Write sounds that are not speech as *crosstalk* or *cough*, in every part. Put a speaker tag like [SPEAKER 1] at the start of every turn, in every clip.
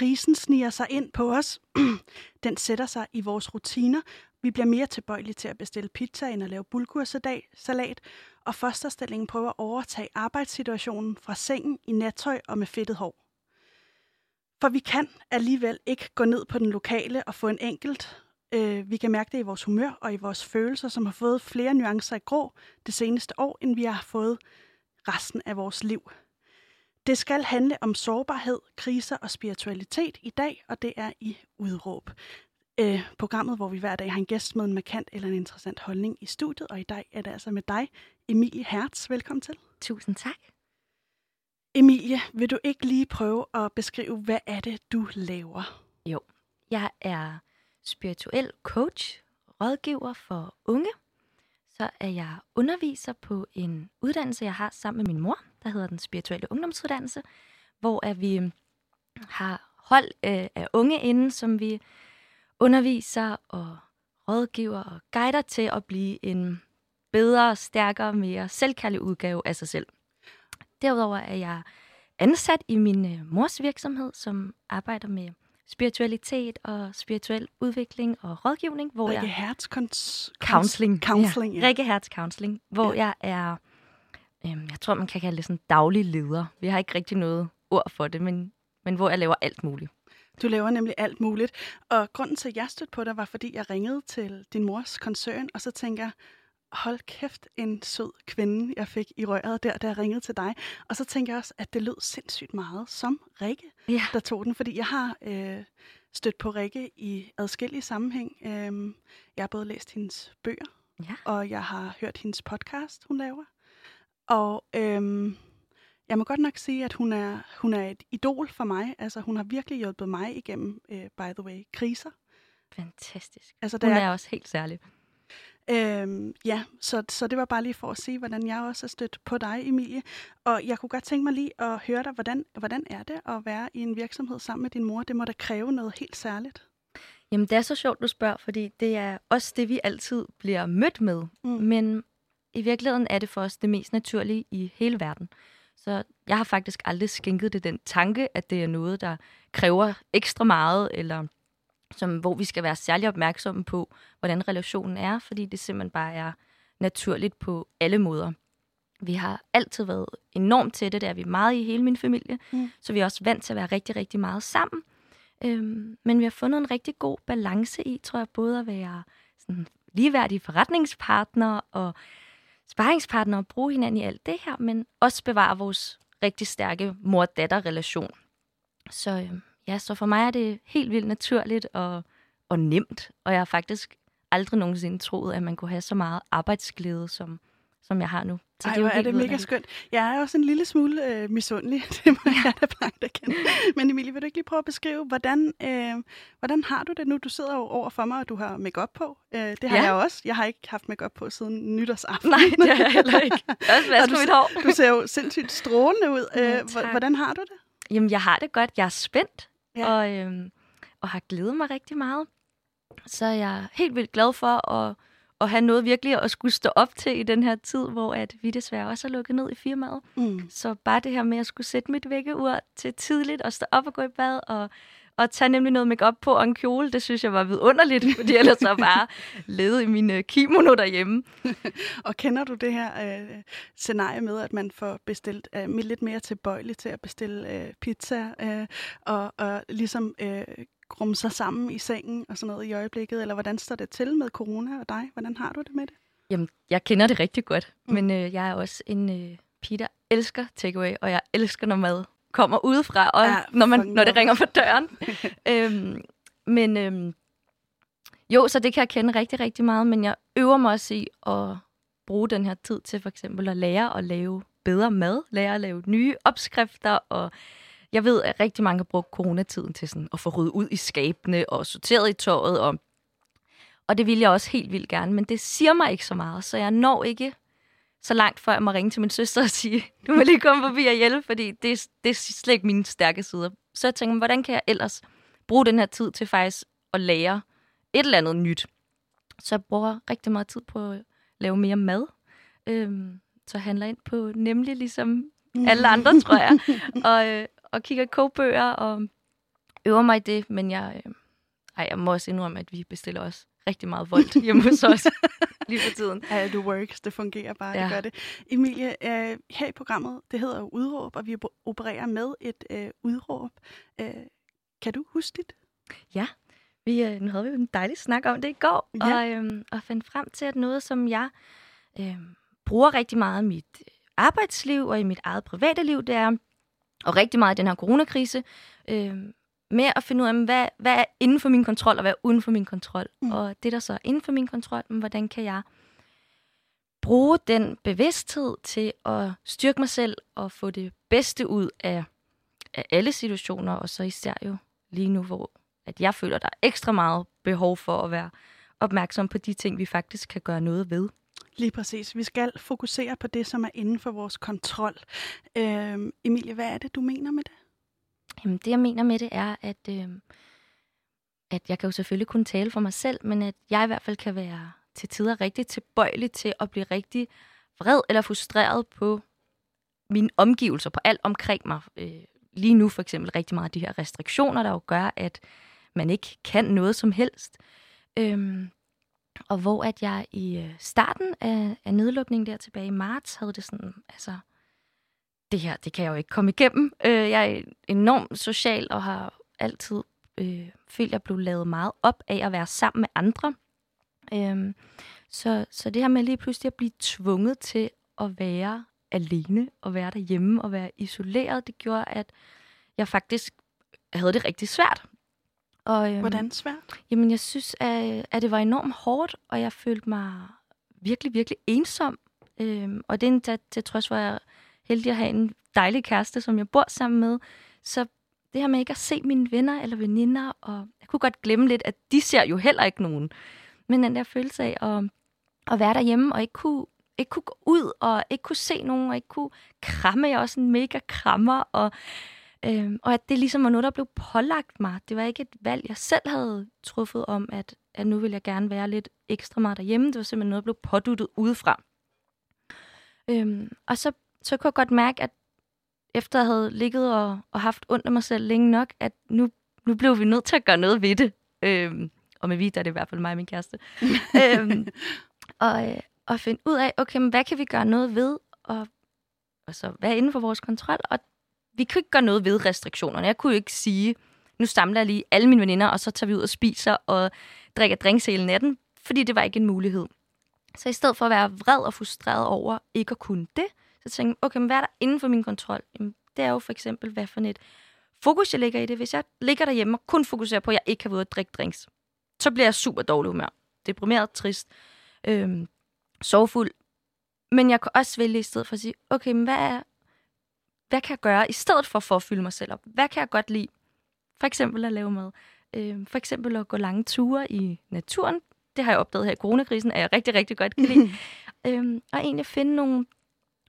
[SPEAKER 1] krisen sniger sig ind på os. *clears throat* Den sætter sig i vores rutiner. Vi bliver mere tilbøjelige til at bestille pizza end at lave bulgursalat, og fosterstillingen prøver at overtage arbejdssituationen fra sengen i nattøj og med fedtet hår. For vi kan alligevel ikke gå ned på den lokale og få en enkelt. Øh, vi kan mærke det i vores humør og i vores følelser, som har fået flere nuancer i grå det seneste år, end vi har fået resten af vores liv. Det skal handle om sårbarhed, kriser og spiritualitet i dag, og det er i udråb. Øh, programmet, hvor vi hver dag har en gæst med en markant eller en interessant holdning i studiet, og i dag er det altså med dig, Emilie Hertz. Velkommen til.
[SPEAKER 2] Tusind tak.
[SPEAKER 1] Emilie, vil du ikke lige prøve at beskrive, hvad er det, du laver?
[SPEAKER 2] Jo, jeg er spirituel coach, rådgiver for unge. Så er jeg underviser på en uddannelse, jeg har sammen med min mor, der hedder den spirituelle ungdomsuddannelse, hvor at vi øhm, har hold øh, af unge inde, som vi underviser og rådgiver og guider til at blive en bedre, stærkere, mere selvkærlig udgave af sig selv. Derudover er jeg ansat i min øh, mors virksomhed, som arbejder med spiritualitet og spirituel udvikling og rådgivning.
[SPEAKER 1] Hvor
[SPEAKER 2] Rikke
[SPEAKER 1] jeg... Hertz cons...
[SPEAKER 2] Counseling.
[SPEAKER 1] Counseling,
[SPEAKER 2] ja. ja. Rikke Hertz Counseling, hvor ja. jeg er, øhm, jeg tror man kan kalde det sådan daglig leder. Vi har ikke rigtig noget ord for det, men, men hvor jeg laver alt muligt.
[SPEAKER 1] Du laver nemlig alt muligt. Og grunden til, at jeg stødte på dig, var, fordi jeg ringede til din mors koncern, og så tænker jeg, hold kæft, en sød kvinde, jeg fik i røret der, da jeg ringede til dig. Og så tænker jeg også, at det lød sindssygt meget som Rikke, ja. der tog den. Fordi jeg har øh, stødt på Rikke i adskillige sammenhæng. Øh, jeg har både læst hendes bøger, ja. og jeg har hørt hendes podcast, hun laver. Og øh, jeg må godt nok sige, at hun er, hun er et idol for mig. Altså, hun har virkelig hjulpet mig igennem, uh, by the way, kriser.
[SPEAKER 2] Fantastisk. Altså, hun er, er også helt særlig.
[SPEAKER 1] Øhm, ja, så, så det var bare lige for at sige, hvordan jeg også er stødt på dig, Emilie. Og jeg kunne godt tænke mig lige at høre dig, hvordan, hvordan er det at være i en virksomhed sammen med din mor? Det må da kræve noget helt særligt.
[SPEAKER 2] Jamen, det er så sjovt, du spørger, fordi det er også det, vi altid bliver mødt med. Mm. Men i virkeligheden er det for os det mest naturlige i hele verden. Så jeg har faktisk aldrig skænket det den tanke, at det er noget, der kræver ekstra meget, eller som, hvor vi skal være særlig opmærksomme på, hvordan relationen er, fordi det simpelthen bare er naturligt på alle måder. Vi har altid været enormt tætte, det er vi meget i hele min familie, mm. så vi er også vant til at være rigtig, rigtig meget sammen. Øhm, men vi har fundet en rigtig god balance i, tror jeg, både at være sådan ligeværdige forretningspartnere og sparringspartner og bruge hinanden i alt det her, men også bevare vores rigtig stærke mor-datter-relation. Så øh, ja, så for mig er det helt vildt naturligt og, og nemt, og jeg har faktisk aldrig nogensinde troet, at man kunne have så meget arbejdsglæde, som, som jeg har nu.
[SPEAKER 1] Så Ej, det er, jo er det mega skønt. Jeg er også en lille smule øh, misundelig, *laughs* det må ja. jeg da blankt erkende. Men Emilie, vil du ikke lige prøve at beskrive, hvordan, øh, hvordan har du det nu? Du sidder jo over for mig, og du har makeup på. Øh, det har ja. jeg også. Jeg har ikke haft makeup på siden nytårsaften.
[SPEAKER 2] Nej, det har jeg heller ikke. *laughs* Også mit hår.
[SPEAKER 1] Du ser jo sindssygt strålende ud. Øh, ja, hvordan har du det?
[SPEAKER 2] Jamen, jeg har det godt. Jeg er spændt, ja. og, øh, og har glædet mig rigtig meget. Så jeg er helt vildt glad for at at have noget virkelig at skulle stå op til i den her tid, hvor at vi desværre også er lukket ned i firmaet. Mm. Så bare det her med at skulle sætte mit vækkeur til tidligt og stå op og gå i bad og, og tage nemlig noget makeup på og en kjole, det synes jeg var vidunderligt, *laughs* fordi ellers så bare lede i mine kimono derhjemme. *laughs*
[SPEAKER 1] og kender du det her øh, scenarie med, at man får bestilt øh, lidt mere tilbøjeligt til at bestille øh, pizza øh, og, og ligesom øh, rumme sig sammen i sengen og sådan noget i øjeblikket? Eller hvordan står det til med corona og dig? Hvordan har du det med det?
[SPEAKER 2] Jamen, jeg kender det rigtig godt, mm. men øh, jeg er også en øh, pige, der elsker takeaway, og jeg elsker, når mad kommer udefra, og ja, når, man, når det ringer på døren. *laughs* øhm, men øhm, jo, så det kan jeg kende rigtig, rigtig meget, men jeg øver mig også i at bruge den her tid til for eksempel at lære at lave bedre mad, lære at lave nye opskrifter og jeg ved, at rigtig mange har brugt coronatiden til sådan at få ryddet ud i skabene og sorteret i tøjet. Og, og det vil jeg også helt vildt gerne, men det siger mig ikke så meget, så jeg når ikke så langt, før jeg må ringe til min søster og sige, *laughs* du må lige komme forbi og hjælpe, fordi det, det er slet ikke mine stærke sider. Så jeg tænker, hvordan kan jeg ellers bruge den her tid til faktisk at lære et eller andet nyt? Så jeg bruger rigtig meget tid på at lave mere mad. Øhm, så handler ind på nemlig ligesom alle andre, tror jeg. *laughs* Og, øh, og kigger kogebøger og øver mig i det, men jeg, øh, ej, jeg må også indrømme, at vi bestiller også rigtig meget voldt *laughs* hjemme hos os lige for tiden.
[SPEAKER 1] Ja, det works. Det fungerer bare. Ja. Det gør det. Emilie, øh, her i programmet, det hedder jo udråb, og vi opererer med et øh, udråb. Øh, kan du huske dit?
[SPEAKER 2] Ja, vi, øh, nu havde vi jo en dejlig snak om det i går, ja. og, øh, og fandt frem til, at noget, som jeg øh, bruger rigtig meget i mit arbejdsliv og i mit eget private liv, det er, og rigtig meget i den her coronakrise, øh, med at finde ud af, hvad, hvad er inden for min kontrol, og hvad er uden for min kontrol. Mm. Og det, der så er inden for min kontrol, hvordan kan jeg bruge den bevidsthed til at styrke mig selv og få det bedste ud af, af alle situationer, og så især jo lige nu, hvor at jeg føler, der er ekstra meget behov for at være opmærksom på de ting, vi faktisk kan gøre noget ved.
[SPEAKER 1] Lige præcis. Vi skal fokusere på det, som er inden for vores kontrol. Øh, Emilie, hvad er det, du mener med det?
[SPEAKER 2] Jamen, det jeg mener med det er, at, øh, at jeg kan jo selvfølgelig kun tale for mig selv, men at jeg i hvert fald kan være til tider rigtig tilbøjelig til at blive rigtig vred eller frustreret på mine omgivelser, på alt omkring mig. Øh, lige nu for eksempel rigtig meget af de her restriktioner, der jo gør, at man ikke kan noget som helst. Øhm, og hvor at jeg i øh, starten af, af nedlukningen der tilbage i marts, havde det sådan, altså, det her, det kan jeg jo ikke komme igennem. Øh, jeg er enormt social og har altid øh, følt, at jeg blev lavet meget op af at være sammen med andre. Øh, så, så det her med lige pludselig at blive tvunget til at være alene og være derhjemme og være isoleret, det gjorde, at jeg faktisk havde det rigtig svært.
[SPEAKER 1] Og, øhm, Hvordan svært?
[SPEAKER 2] Jamen, jeg synes, at, at det var enormt hårdt, og jeg følte mig virkelig, virkelig ensom. Øhm, og det er en til, trods for, at jeg heldig at have en dejlig kæreste, som jeg bor sammen med. Så det her med ikke at se mine venner eller veninder, og jeg kunne godt glemme lidt, at de ser jo heller ikke nogen. Men den der følelse af at, at være derhjemme og ikke kunne, ikke kunne gå ud og ikke kunne se nogen og ikke kunne kramme. Jeg er også en mega krammer, og, øh, og at det ligesom var noget, der blev pålagt mig. Det var ikke et valg, jeg selv havde truffet om, at, at nu vil jeg gerne være lidt ekstra meget derhjemme. Det var simpelthen noget, der blev påduttet udefra. Øhm, og så så kunne jeg godt mærke, at efter jeg havde ligget og, og haft ondt af mig selv længe nok, at nu, nu blev vi nødt til at gøre noget ved det. Øhm, og med vi, der er det i hvert fald mig og min kæreste. *laughs* øhm, og, øh, og finde ud af, okay, men hvad kan vi gøre noget ved? Og, og så hvad er inden for vores kontrol? Og vi kunne ikke gøre noget ved restriktionerne. Jeg kunne ikke sige, nu samler jeg lige alle mine veninder, og så tager vi ud og spiser og drikker drinks hele natten, fordi det var ikke en mulighed. Så i stedet for at være vred og frustreret over ikke at kunne det, så tænkte jeg, okay, men hvad er der inden for min kontrol? Jamen, det er jo for eksempel, hvad for et fokus, jeg lægger i det. Hvis jeg ligger derhjemme og kun fokuserer på, at jeg ikke kan ud og drikke drinks, så bliver jeg super dårlig humør. Deprimeret, trist, øhm, sorgfuld. Men jeg kan også vælge i stedet for at sige, okay, men hvad, er, hvad kan jeg gøre i stedet for, for at fylde mig selv op? Hvad kan jeg godt lide? For eksempel at lave mad. Øhm, for eksempel at gå lange ture i naturen. Det har jeg opdaget her i coronakrisen, at jeg rigtig, rigtig godt kan lide. *laughs* øhm, og egentlig finde nogle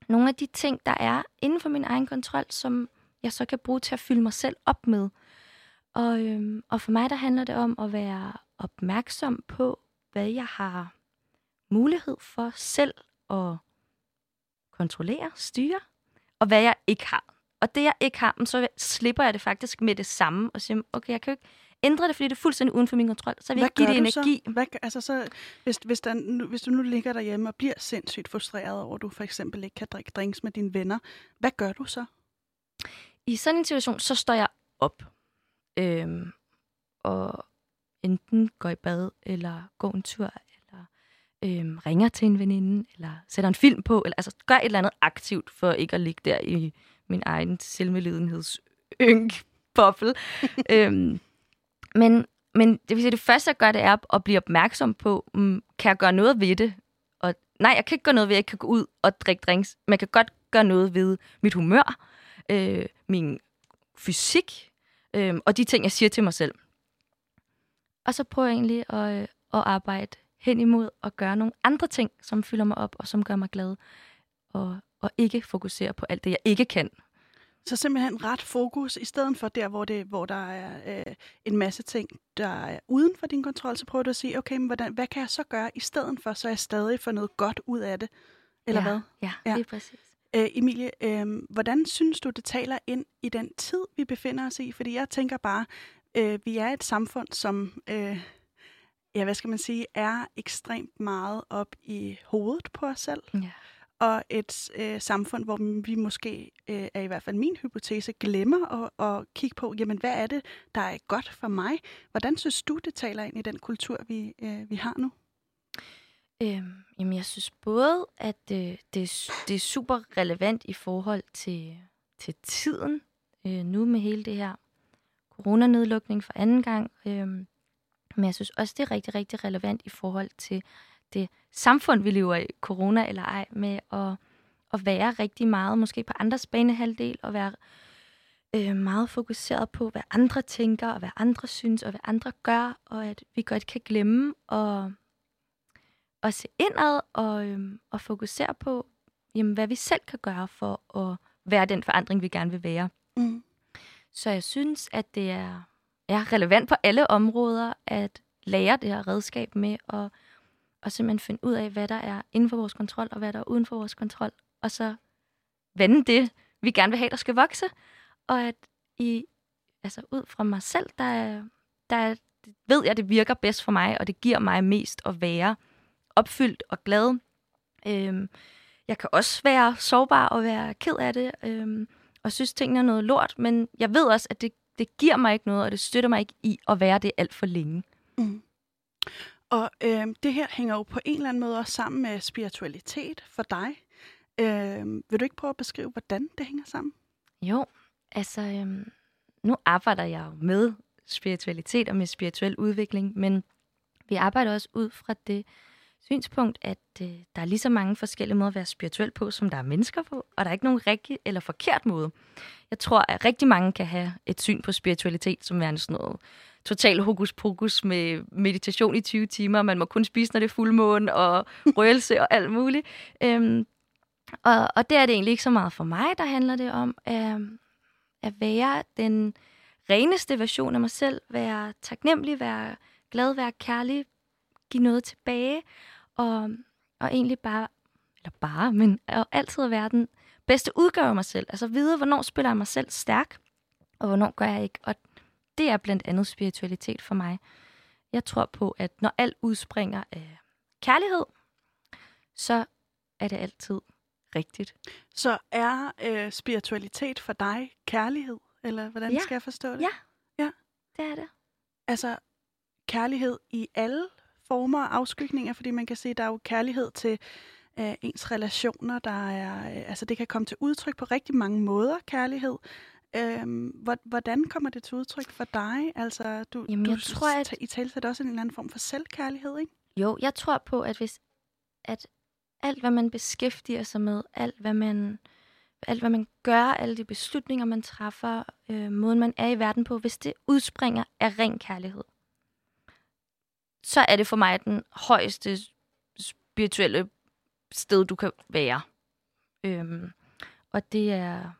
[SPEAKER 2] nogle af de ting, der er inden for min egen kontrol, som jeg så kan bruge til at fylde mig selv op med. Og, øhm, og for mig, der handler det om at være opmærksom på, hvad jeg har mulighed for selv at kontrollere, styre, og hvad jeg ikke har. Og det, jeg ikke har, så slipper jeg det faktisk med det samme, og siger, okay, jeg kan jo ikke ændre det, fordi det er fuldstændig uden for min kontrol. Så vil jeg give det energi.
[SPEAKER 1] Så? Hvad, altså så, hvis, hvis, der, nu, hvis du nu ligger derhjemme og bliver sindssygt frustreret over, at du for eksempel ikke kan drikke drinks med dine venner, hvad gør du så?
[SPEAKER 2] I sådan en situation, så står jeg op. Øhm, og enten går i bad, eller går en tur, øhm, ringer til en veninde, eller sætter en film på, eller altså gør et eller andet aktivt, for ikke at ligge der i min egen selvmedlidenheds ynk *laughs* boble. *laughs* øhm, men, men det vil sige, det første, jeg gør, det er at blive opmærksom på, um, kan jeg gøre noget ved det? Og nej, jeg kan ikke gøre noget ved, at jeg kan gå ud og drikke drinks, men jeg kan godt gøre noget ved mit humør, øh, min fysik, øh, og de ting, jeg siger til mig selv. Og så prøver jeg egentlig at, øh, at arbejde hen imod at gøre nogle andre ting, som fylder mig op og som gør mig glad. Og, og ikke fokusere på alt det, jeg ikke kan.
[SPEAKER 1] Så simpelthen ret fokus, i stedet for der, hvor, det, hvor der er øh, en masse ting, der er uden for din kontrol, så prøver du at sige, okay, men hvordan, hvad kan jeg så gøre i stedet for, så jeg stadig får noget godt ud af det? Eller
[SPEAKER 2] ja,
[SPEAKER 1] hvad?
[SPEAKER 2] Ja, ja, det er præcis.
[SPEAKER 1] Øh, Emilie, øh, hvordan synes du, det taler ind i den tid, vi befinder os i? Fordi jeg tænker bare, øh, vi er et samfund, som, øh, ja, hvad skal man sige, er ekstremt meget op i hovedet på os selv.
[SPEAKER 2] Ja.
[SPEAKER 1] Og et øh, samfund, hvor vi måske, øh, er i hvert fald min hypotese, glemmer at, at kigge på, jamen hvad er det, der er godt for mig? Hvordan synes du, det taler ind i den kultur, vi, øh, vi har nu?
[SPEAKER 2] Øhm, jamen, jeg synes både, at øh, det, er, det er super relevant i forhold til, til tiden, øh, nu med hele det her coronanedlukning for anden gang. Øh, men jeg synes også, det er rigtig, rigtig relevant i forhold til det samfund, vi lever i, corona eller ej, med at, at være rigtig meget, måske på andres banehalvdel, og være øh, meget fokuseret på, hvad andre tænker, og hvad andre synes, og hvad andre gør, og at vi godt kan glemme at, at se indad og, øh, og fokusere på, jamen, hvad vi selv kan gøre for at være den forandring, vi gerne vil være. Mm. Så jeg synes, at det er, er relevant på alle områder at lære det her redskab med og, og simpelthen finde ud af, hvad der er inden for vores kontrol, og hvad der er uden for vores kontrol, og så vende det, vi gerne vil have, der skal vokse. Og at i, altså ud fra mig selv, der, der ved jeg, det virker bedst for mig, og det giver mig mest at være opfyldt og glad. Øhm, jeg kan også være sårbar og være ked af det, øhm, og synes, tingene er noget lort, men jeg ved også, at det, det giver mig ikke noget, og det støtter mig ikke i at være det alt for længe. Mm.
[SPEAKER 1] Og øh, det her hænger jo på en eller anden måde også sammen med spiritualitet for dig. Øh, vil du ikke prøve at beskrive, hvordan det hænger sammen?
[SPEAKER 2] Jo, altså øh, nu arbejder jeg jo med spiritualitet og med spirituel udvikling, men vi arbejder også ud fra det synspunkt, at øh, der er lige så mange forskellige måder at være spirituel på, som der er mennesker på, og der er ikke nogen rigtig eller forkert måde. Jeg tror, at rigtig mange kan have et syn på spiritualitet som værende sådan noget total hokus pokus med meditation i 20 timer. Man må kun spise, når det er fuldmåne, og røgelse og alt muligt. Øhm, og, og det er det egentlig ikke så meget for mig, der handler det om at, at være den reneste version af mig selv, være taknemmelig, være glad, være kærlig, give noget tilbage, og, og egentlig bare, eller bare, men altid være den bedste udgave af mig selv. Altså vide, hvornår spiller jeg mig selv stærk, og hvornår gør jeg ikke. Og det er blandt andet spiritualitet for mig. Jeg tror på, at når alt udspringer af kærlighed, så er det altid rigtigt.
[SPEAKER 1] Så er øh, spiritualitet for dig kærlighed? Eller hvordan ja. skal jeg forstå det?
[SPEAKER 2] Ja. ja, det er det.
[SPEAKER 1] Altså kærlighed i alle former og afskygninger, fordi man kan se, at der er jo kærlighed til øh, ens relationer, der er, øh, altså det kan komme til udtryk på rigtig mange måder, kærlighed. Øhm, hvordan kommer det til udtryk for dig? Altså, du, Jamen, jeg du tror, at... i tale også en eller anden form for selvkærlighed, ikke?
[SPEAKER 2] Jo, jeg tror på, at hvis at alt, hvad man beskæftiger sig med, alt, hvad man, alt, hvad man gør, alle de beslutninger, man træffer, øh, måden, man er i verden på, hvis det udspringer af ren kærlighed, så er det for mig den højeste spirituelle sted, du kan være. Øhm, og det er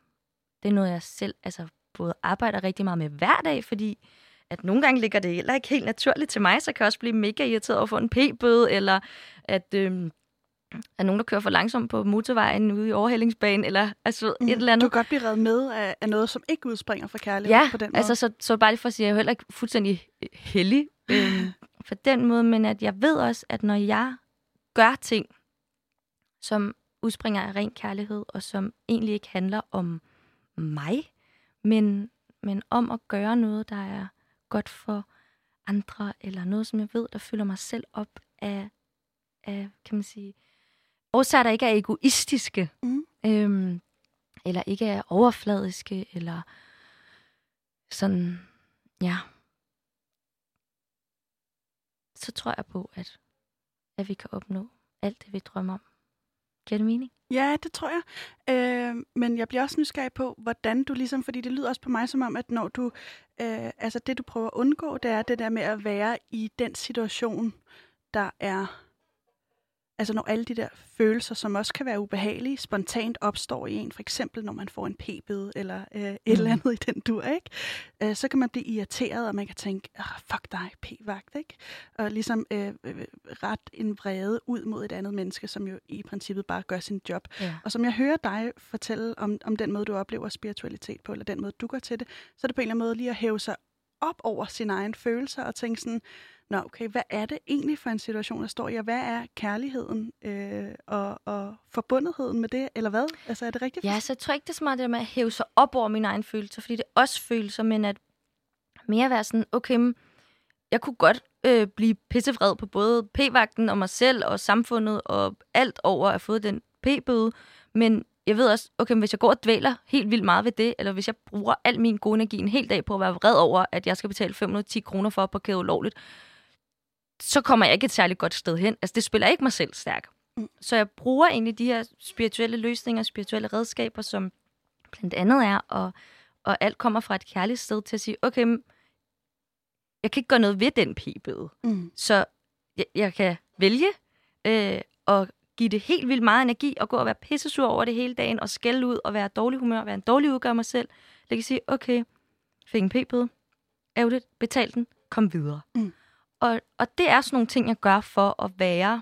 [SPEAKER 2] det er noget, jeg selv altså, både arbejder rigtig meget med hver dag, fordi at nogle gange ligger det heller ikke helt naturligt til mig, så kan jeg også blive mega irriteret over at få en p-bøde, eller at, øhm, at nogen, der kører for langsomt på motorvejen ude i overhældingsbanen, eller altså mm, et eller andet.
[SPEAKER 1] Du kan godt blive reddet med af, af noget, som ikke udspringer fra kærlighed
[SPEAKER 2] ja,
[SPEAKER 1] på den
[SPEAKER 2] måde. altså så, så bare lige for at sige, at jeg er heller ikke fuldstændig heldig øhm, *laughs* for den måde, men at jeg ved også, at når jeg gør ting, som udspringer af ren kærlighed, og som egentlig ikke handler om mig, men, men om at gøre noget, der er godt for andre, eller noget, som jeg ved, der fylder mig selv op af, af kan man sige, årsager, der ikke er egoistiske, mm. øhm, eller ikke er overfladiske, eller sådan, ja. Så tror jeg på, at, at vi kan opnå alt det, vi drømmer om. Giver det mening?
[SPEAKER 1] Ja, det tror jeg. Øh, men jeg bliver også nysgerrig på, hvordan du ligesom, fordi det lyder også på mig som om, at når du, øh, altså det du prøver at undgå, det er det der med at være i den situation, der er Altså når alle de der følelser, som også kan være ubehagelige, spontant opstår i en, for eksempel når man får en p-bøde eller øh, et mm. eller andet i den dur, ikke? Øh, så kan man blive irriteret, og man kan tænke, oh, fuck dig, p-vagt, ikke? Og ligesom øh, øh, ret en vrede ud mod et andet menneske, som jo i princippet bare gør sin job. Ja. Og som jeg hører dig fortælle om, om den måde, du oplever spiritualitet på, eller den måde, du går til det, så er det på en eller anden måde lige at hæve sig op over sine egne følelser og tænke sådan, nå okay, hvad er det egentlig for en situation, der står i, og hvad er kærligheden øh, og, og forbundetheden med det, eller hvad? Altså er det rigtigt?
[SPEAKER 2] Ja, så jeg tror ikke, det er så meget det med at hæve sig op over mine egne følelser, fordi det er også følelser, men at mere være sådan, okay, jeg kunne godt øh, blive pissevred på både p-vagten og mig selv og samfundet og alt over at have fået den p-bøde, men jeg ved også, okay, hvis jeg går og dvæler helt vildt meget ved det, eller hvis jeg bruger al min gode energi en hel dag på at være vred over, at jeg skal betale 510 kroner for at parkere ulovligt, så kommer jeg ikke et særligt godt sted hen. Altså, det spiller ikke mig selv stærk. Mm. Så jeg bruger egentlig de her spirituelle løsninger, spirituelle redskaber, som blandt andet er, og, og alt kommer fra et kærligt sted til at sige, okay, jeg kan ikke gøre noget ved den p-bøde. Mm. Så jeg, jeg kan vælge øh, at give det helt vildt meget energi og gå og være pissesur over det hele dagen og skælde ud og være dårlig humør og være en dårlig udgave af mig selv. Jeg kan sige, okay, fik en p-bøde, det, betal den, kom videre. Mm. Og, og det er sådan nogle ting, jeg gør for at være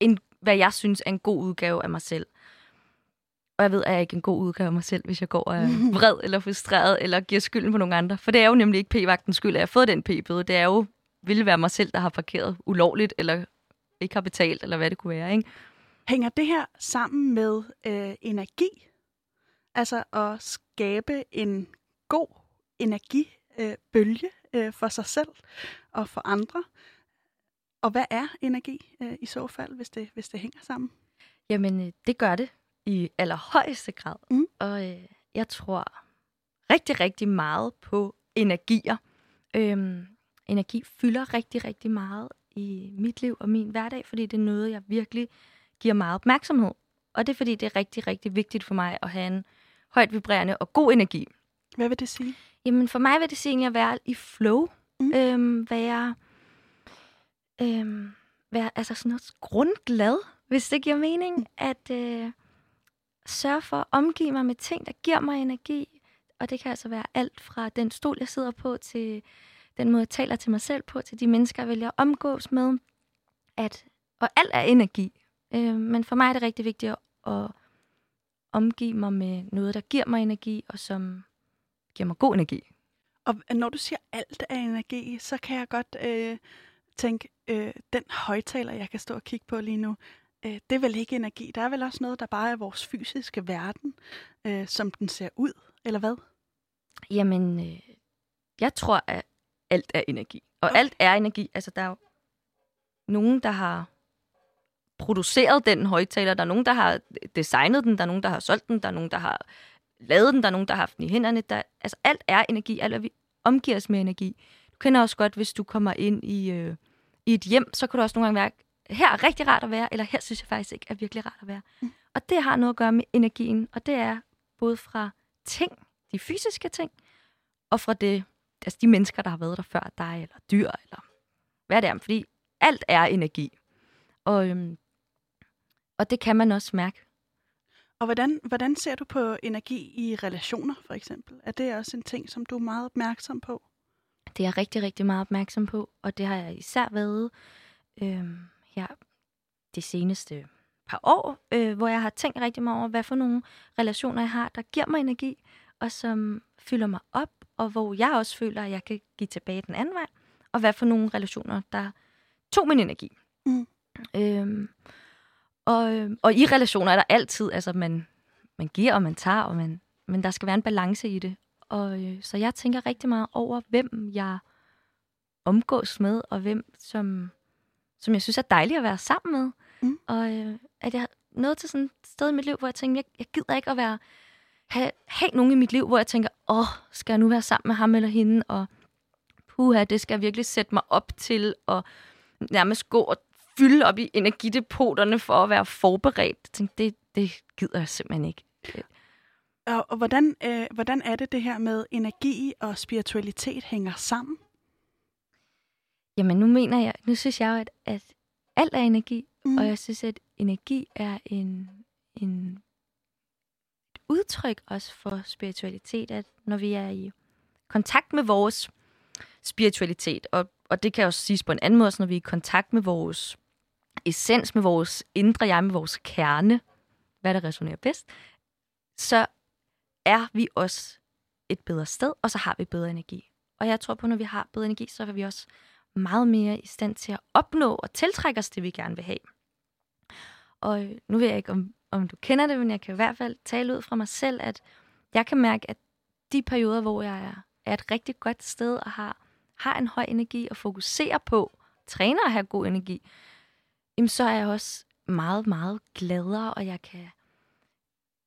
[SPEAKER 2] en, hvad jeg synes er en god udgave af mig selv. Og jeg ved, at jeg ikke er en god udgave af mig selv, hvis jeg går og er *laughs* vred eller frustreret, eller giver skylden på nogle andre. For det er jo nemlig ikke p-vagtens skyld, at jeg har fået den p-bøde. Det er jo, ville være mig selv, der har parkeret ulovligt, eller ikke har betalt, eller hvad det kunne være. Ikke?
[SPEAKER 1] Hænger det her sammen med øh, energi? Altså at skabe en god energibølge øh, øh, for sig selv og for andre? Og hvad er energi øh, i så fald, hvis det, hvis det hænger sammen?
[SPEAKER 2] Jamen, øh, det gør det i allerhøjeste grad. Mm. Og øh, jeg tror rigtig, rigtig meget på energier. Øhm, energi fylder rigtig, rigtig meget i mit liv og min hverdag, fordi det er noget, jeg virkelig giver meget opmærksomhed. Og det er, fordi det er rigtig, rigtig vigtigt for mig at have en højt vibrerende og god energi.
[SPEAKER 1] Hvad vil det sige?
[SPEAKER 2] Jamen, for mig vil det sige at være i flow. Mm. Øhm, være, øhm, være altså sådan noget grundglad, hvis det giver mening. Mm. At øh, sørge for at omgive mig med ting, der giver mig energi. Og det kan altså være alt fra den stol, jeg sidder på, til den måde, jeg taler til mig selv på, til de mennesker, jeg vælger at omgås med. At, og alt er energi. Øh, men for mig er det rigtig vigtigt at omgive mig med noget, der giver mig energi, og som giver mig god energi.
[SPEAKER 1] Og når du siger alt er energi, så kan jeg godt øh, tænke, øh, den højtaler, jeg kan stå og kigge på lige nu, øh, det er vel ikke energi. Der er vel også noget, der bare er vores fysiske verden, øh, som den ser ud, eller hvad?
[SPEAKER 2] Jamen, øh, jeg tror, at alt er energi. Og okay. alt er energi. Altså, der er jo nogen, der har produceret den højtaler. Der er nogen, der har designet den. Der er nogen, der har solgt den. Der er nogen, der har lavet den. Der er nogen, der har haft den i hænderne. Der, altså, alt er energi. Alt, hvad vi omgiver os med energi. Du kender også godt, hvis du kommer ind i, øh, i et hjem, så kan du også nogle gange være, her er rigtig rart at være, eller her synes jeg faktisk ikke er virkelig rart at være. Mm. Og det har noget at gøre med energien, og det er både fra ting, de fysiske ting, og fra det altså de mennesker, der har været der før dig, eller dyr, eller hvad det er. Fordi alt er energi. Og, øhm, og det kan man også mærke.
[SPEAKER 1] Og hvordan, hvordan ser du på energi i relationer, for eksempel? Er det også en ting, som du er meget opmærksom på?
[SPEAKER 2] Det er jeg rigtig, rigtig meget opmærksom på, og det har jeg især været øhm, her de seneste par år, øh, hvor jeg har tænkt rigtig meget over, hvad for nogle relationer jeg har, der giver mig energi, og som fylder mig op, og hvor jeg også føler, at jeg kan give tilbage den anden vej, og hvad for nogle relationer, der tog min energi. Mm. Øhm, og, og i relationer er der altid, altså man, man giver og man tager, og man, men der skal være en balance i det. Og, øh, så jeg tænker rigtig meget over, hvem jeg omgås med, og hvem som, som jeg synes er dejligt at være sammen med. Mm. Og øh, at jeg nået til sådan et sted i mit liv, hvor jeg tænker, jeg, jeg gider ikke at være have, have nogen i mit liv, hvor jeg tænker, åh, skal jeg nu være sammen med ham eller hende, og puha, det skal jeg virkelig sætte mig op til, og nærmest gå og fylde op i energidepoterne for at være forberedt. Jeg tænkte, det, det gider jeg simpelthen ikke.
[SPEAKER 1] Og, og hvordan, øh, hvordan er det det her med energi og spiritualitet hænger sammen?
[SPEAKER 2] Jamen nu mener jeg, nu synes jeg jo, at, at alt er energi, mm. og jeg synes, at energi er en, en udtryk også for spiritualitet, at når vi er i kontakt med vores spiritualitet, og, og det kan også siges på en anden måde, når vi er i kontakt med vores essens, med vores indre jeg, med vores kerne, hvad der resonerer bedst, så er vi også et bedre sted, og så har vi bedre energi. Og jeg tror på, når vi har bedre energi, så er vi også meget mere i stand til at opnå og tiltrække os det, vi gerne vil have. Og nu ved jeg ikke, om, om du kender det, men jeg kan i hvert fald tale ud fra mig selv, at jeg kan mærke, at de perioder, hvor jeg er, er et rigtig godt sted og har, har en høj energi og fokuserer på, træner at have god energi, jamen så er jeg også meget, meget gladere, og jeg kan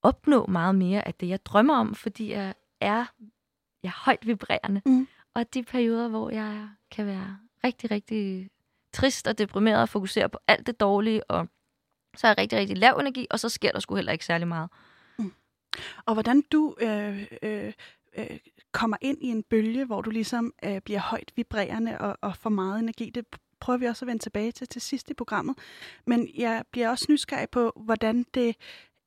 [SPEAKER 2] opnå meget mere af det, jeg drømmer om, fordi jeg er, jeg er højt vibrerende. Mm. Og de perioder, hvor jeg kan være rigtig, rigtig trist og deprimeret og fokusere på alt det dårlige, og så er jeg rigtig, rigtig lav energi, og så sker der sgu heller ikke særlig meget. Mm.
[SPEAKER 1] Og hvordan du øh, øh, øh, kommer ind i en bølge, hvor du ligesom øh, bliver højt vibrerende og, og får meget energi, det prøver vi også at vende tilbage til til sidst i programmet. Men jeg bliver også nysgerrig på, hvordan det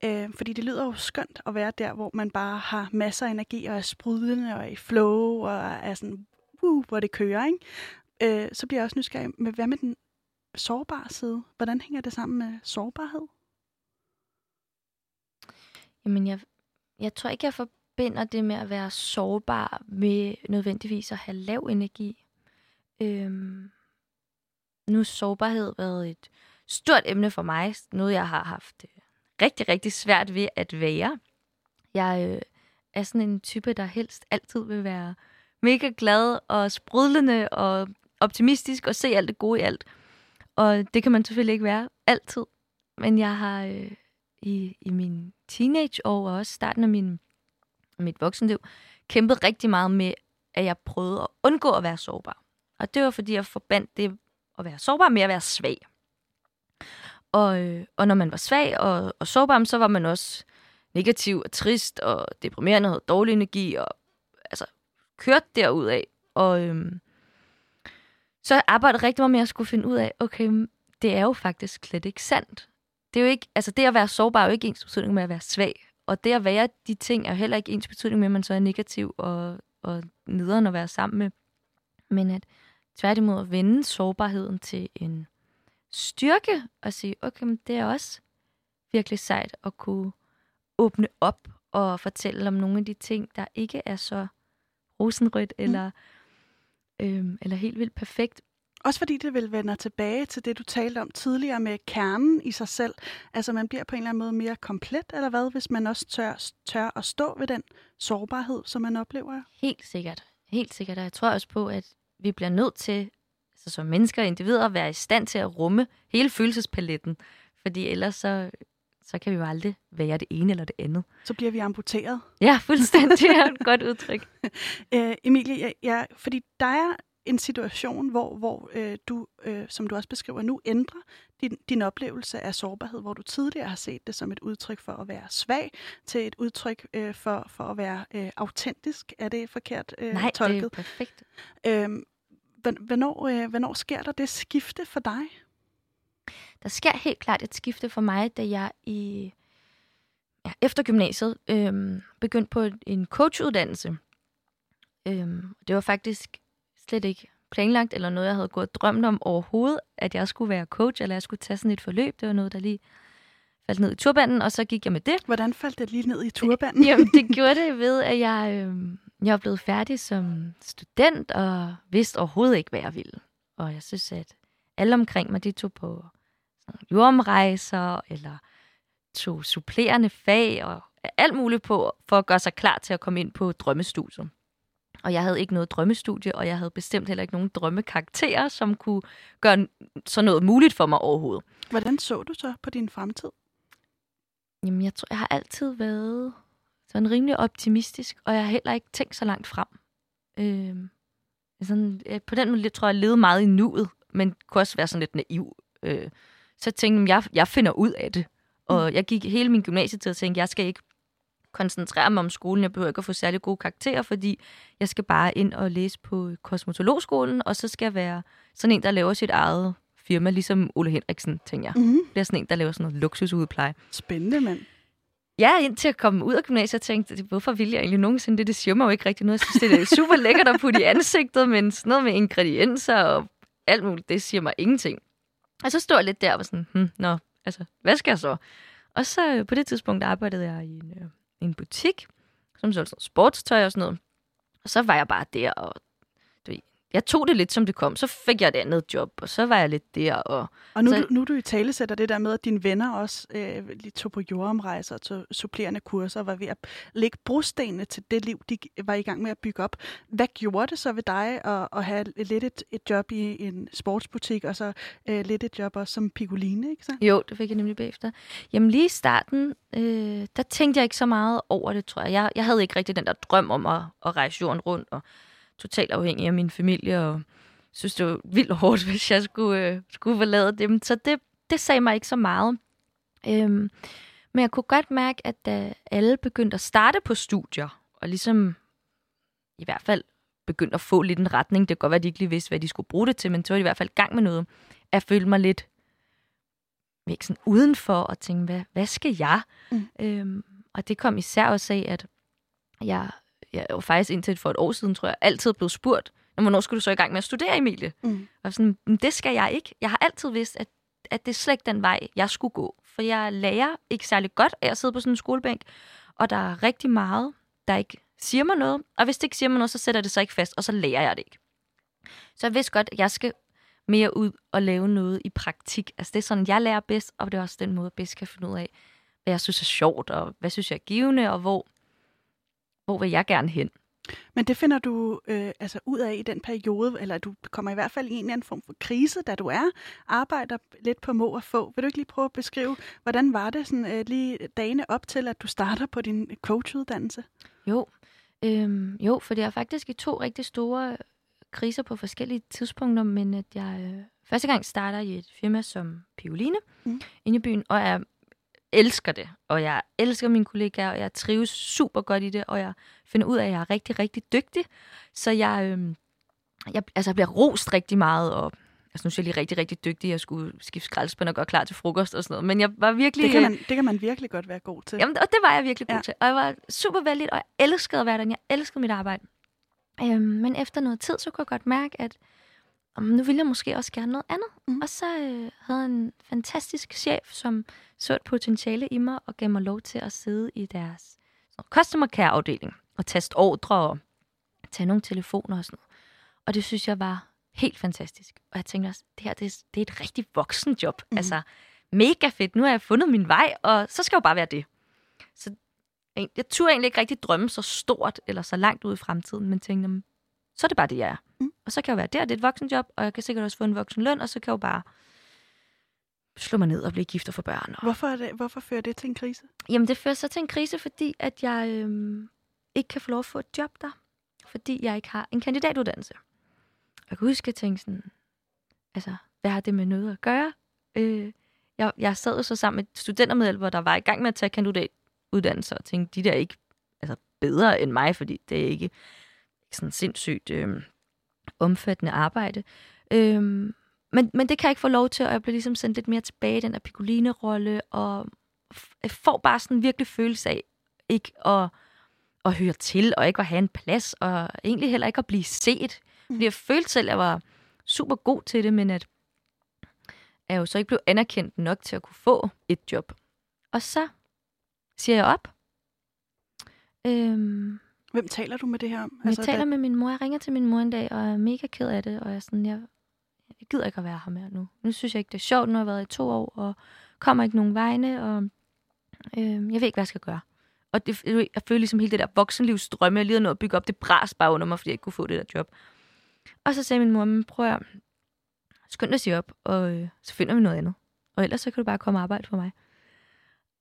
[SPEAKER 1] Øh, fordi det lyder jo skønt at være der, hvor man bare har masser af energi og er sprudlende og er i flow og er sådan, uh, hvor det kører, ikke? Øh, så bliver jeg også nysgerrig med, hvad med den sårbare side? Hvordan hænger det sammen med sårbarhed?
[SPEAKER 2] Jamen, jeg, jeg tror ikke, jeg forbinder det med at være sårbar med nødvendigvis at have lav energi. Øhm, nu har sårbarhed været et stort emne for mig. Noget, jeg har haft øh, rigtig, rigtig svært ved at være. Jeg øh, er sådan en type, der helst altid vil være mega glad og sprudlende og optimistisk og se alt det gode i alt. Og det kan man selvfølgelig ikke være altid. Men jeg har øh, i, i min teenageår og også starten af min, mit voksenliv kæmpet rigtig meget med, at jeg prøvede at undgå at være sårbar. Og det var, fordi jeg forbandt det at være sårbar med at være svag. Og, øh, og når man var svag og, og sårbar, så var man også negativ og trist og deprimerende og havde dårlig energi og altså kørte derudad. Og øhm, så arbejdede rigtig meget med at skulle finde ud af, okay, det er jo faktisk slet ikke sandt. Det er jo ikke, altså det at være sårbar er jo ikke ens betydning med at være svag. Og det at være de ting er heller ikke ens betydning med, at man så er negativ og, og nederen at være sammen med. Men at tværtimod at vende sårbarheden til en styrke og sige, okay, men det er også virkelig sejt at kunne åbne op og fortælle om nogle af de ting, der ikke er så rosenrødt mm. eller, øhm, eller helt vildt perfekt.
[SPEAKER 1] Også fordi det vil vende tilbage til det, du talte om tidligere med kernen i sig selv. Altså man bliver på en eller anden måde mere komplet, eller hvad, hvis man også tør, tør at stå ved den sårbarhed, som man oplever?
[SPEAKER 2] Helt sikkert. Helt sikkert. Og jeg tror også på, at vi bliver nødt til så som mennesker og individer være i stand til at rumme hele følelsespaletten. Fordi ellers så, så kan vi jo aldrig være det ene eller det andet.
[SPEAKER 1] Så bliver vi amputeret.
[SPEAKER 2] Ja, fuldstændig. Det er et godt udtryk. *laughs*
[SPEAKER 1] Øh, Emilie, ja, ja, fordi der er en situation, hvor, hvor øh, du, øh, som du også beskriver nu, ændrer din, din oplevelse af sårbarhed, hvor du tidligere har set det som et udtryk for at være svag, til et udtryk øh, for, for at være øh, autentisk. Er det forkert øh,
[SPEAKER 2] Nej,
[SPEAKER 1] tolket?
[SPEAKER 2] det er perfekt.
[SPEAKER 1] Øhm, Hvornår, øh, hvornår sker der det skifte for dig?
[SPEAKER 2] Der sker helt klart et skifte for mig, da jeg i ja, efter gymnasiet øh, begyndte på en coachuddannelse. Øh, det var faktisk slet ikke planlagt, eller noget, jeg havde gået drømt om overhovedet, at jeg skulle være coach, eller jeg skulle tage sådan et forløb. Det var noget, der lige faldt ned i turbanden, og så gik jeg med det.
[SPEAKER 1] Hvordan faldt det lige ned i turbanden?
[SPEAKER 2] Jamen, det *laughs* gjorde det ved, at jeg... Øh, jeg er blevet færdig som student og vidste overhovedet ikke, hvad jeg ville. Og jeg synes, at alle omkring mig, de tog på jordomrejser eller tog supplerende fag og alt muligt på for at gøre sig klar til at komme ind på drømmestudiet. Og jeg havde ikke noget drømmestudie, og jeg havde bestemt heller ikke nogen drømmekarakterer, som kunne gøre sådan noget muligt for mig overhovedet.
[SPEAKER 1] Hvordan så du så på din fremtid?
[SPEAKER 2] Jamen, jeg tror, jeg har altid været sådan rimelig optimistisk, og jeg har heller ikke tænkt så langt frem. Øh, sådan, på den måde tror jeg, jeg levede meget i nuet, men kunne også være sådan lidt naiv. Øh, så tænkte jeg, jeg finder ud af det. Og mm. jeg gik hele min gymnasietid og tænkte, jeg skal ikke koncentrere mig om skolen. Jeg behøver ikke at få særlig gode karakterer, fordi jeg skal bare ind og læse på kosmetologskolen, og så skal jeg være sådan en, der laver sit eget firma, ligesom Ole Henriksen, tænker jeg. Mm. Det er sådan en, der laver sådan noget luksusudpleje.
[SPEAKER 1] Spændende, mand.
[SPEAKER 2] Ja, indtil at komme ud af gymnasiet, tænkte hvorfor vil jeg egentlig nogensinde det? Det siger mig jo ikke rigtig noget. Jeg synes, det er super lækkert at putte i ansigtet, men sådan noget med ingredienser og alt muligt, det siger mig ingenting. Og så stod jeg lidt der og var sådan, hm, nå, altså, hvad skal jeg så? Og så øh, på det tidspunkt arbejdede jeg i en, øh, en butik, som solgte sportstøj og sådan noget. Og så var jeg bare der og jeg tog det lidt, som det kom. Så fik jeg et andet job, og så var jeg lidt der. Og,
[SPEAKER 1] og nu,
[SPEAKER 2] så,
[SPEAKER 1] du, nu du i tale sætter det der med, at dine venner også øh, lige tog på jordomrejser og tog supplerende kurser og var ved at lægge brostenene til det liv, de var i gang med at bygge op. Hvad gjorde det så ved dig at, at have lidt et, et job i en sportsbutik, og så øh, lidt et job også som pigoline, ikke så?
[SPEAKER 2] Jo, det fik jeg nemlig bagefter. Jamen lige i starten, øh, der tænkte jeg ikke så meget over det, tror jeg. Jeg, jeg havde ikke rigtig den der drøm om at, at rejse jorden rundt og totalt afhængig af min familie, og synes, det var vildt hårdt, *laughs* hvis jeg skulle, øh, skulle forlade dem. Så det, det sagde mig ikke så meget. Øhm, men jeg kunne godt mærke, at da alle begyndte at starte på studier, og ligesom i hvert fald begyndte at få lidt en retning, det kan godt være, at de ikke lige vidste, hvad de skulle bruge det til, men så var de i hvert fald i gang med noget, at jeg følte mig lidt ikke sådan udenfor og tænkte, hvad, hvad skal jeg? Mm. Øhm, og det kom især også af, at jeg jeg var faktisk indtil for et år siden, tror jeg, altid blevet spurgt, hvornår skulle du så i gang med at studere, Emilie? Mm. Og sådan, det skal jeg ikke. Jeg har altid vidst, at, at det er slet ikke den vej, jeg skulle gå. For jeg lærer ikke særlig godt af at sidde på sådan en skolebænk, og der er rigtig meget, der ikke siger mig noget. Og hvis det ikke siger mig noget, så sætter det sig ikke fast, og så lærer jeg det ikke. Så jeg vidste godt, at jeg skal mere ud og lave noget i praktik. Altså det er sådan, jeg lærer bedst, og det er også den måde, jeg bedst kan finde ud af, hvad jeg synes er sjovt, og hvad synes jeg er givende, og hvor hvor vil jeg gerne hen?
[SPEAKER 1] Men det finder du øh, altså ud af i den periode, eller du kommer i hvert fald i en eller anden form for krise, da du er, arbejder lidt på må og få. Vil du ikke lige prøve at beskrive, hvordan var det sådan, øh, lige dagene op til, at du starter på din coachuddannelse?
[SPEAKER 2] Jo, øhm, jo, for det er faktisk i to rigtig store kriser på forskellige tidspunkter, men at jeg øh, første gang starter i et firma som Pioline mm. inde i byen, og er elsker det, og jeg elsker mine kollegaer, og jeg trives super godt i det, og jeg finder ud af, at jeg er rigtig, rigtig dygtig. Så jeg, øh, jeg, altså, jeg bliver rost rigtig meget, og altså, nu er jeg lige rigtig, rigtig dygtig. Jeg skulle skifte skraldespand og gøre klar til frokost og sådan noget. Men jeg var virkelig...
[SPEAKER 1] Det kan man, det kan man virkelig godt være god til.
[SPEAKER 2] Jamen, og det var jeg virkelig god ja. til. Og jeg var super vældig, og jeg elskede at være der. Jeg elskede mit arbejde. Øhm, men efter noget tid, så kunne jeg godt mærke, at nu ville jeg måske også gerne noget andet. Mm. Og så øh, havde en fantastisk chef, som så et potentiale i mig og gav mig lov til at sidde i deres customer care afdeling og taste ordre og tage nogle telefoner og sådan noget. Og det synes jeg var helt fantastisk. Og jeg tænkte også, det her det er, det er et rigtig voksen job. Mm. Altså, mega fedt. Nu har jeg fundet min vej, og så skal jo bare være det. Så jeg turde egentlig ikke rigtig drømme så stort eller så langt ud i fremtiden, men tænkte, så er det bare det, jeg er. Mm. Og så kan jeg jo være der, det er et voksenjob, og jeg kan sikkert også få en voksen løn, og så kan jeg jo bare slå mig ned og blive gift og få børn. Og...
[SPEAKER 1] Hvorfor, er det, hvorfor fører det til en krise?
[SPEAKER 2] Jamen, det fører så til en krise, fordi at jeg øhm, ikke kan få lov at få et job der. Fordi jeg ikke har en kandidatuddannelse. Jeg kan huske, at jeg tænkte sådan, altså, hvad har det med noget at gøre? Øh, jeg, jeg sad så sammen med studentermedhjælpere, der var i gang med at tage kandidatuddannelse, og tænkte, de der er ikke altså, bedre end mig, fordi det er ikke sådan sindssygt øh, omfattende arbejde. Øhm, men, men det kan jeg ikke få lov til, og jeg bliver ligesom sendt lidt mere tilbage i den der Piccoline-rolle, og jeg får bare sådan en virkelig følelse af ikke at, at høre til, og ikke at have en plads, og egentlig heller ikke at blive set. Fordi jeg følte selv, at jeg var super god til det, men at jeg jo så ikke blev anerkendt nok til at kunne få et job. Og så siger jeg op.
[SPEAKER 1] Øhm, Hvem taler du med det her om?
[SPEAKER 2] Altså, jeg taler med min mor. Jeg ringer til min mor en dag, og er mega ked af det. Og jeg er sådan, jeg, jeg gider ikke at være her mere nu. Nu synes jeg ikke, det er sjovt. Nu har jeg været i to år, og kommer ikke nogen vegne, og øh, jeg ved ikke, hvad jeg skal gøre. Og det, jeg føler ligesom hele det der voksenlivsdrømme, jeg lige noget at bygge op, det bras bare under mig, fordi jeg ikke kunne få det der job. Og så sagde min mor, men prøv at skynd dig sige op, og øh, så finder vi noget andet. Og ellers så kan du bare komme og arbejde for mig.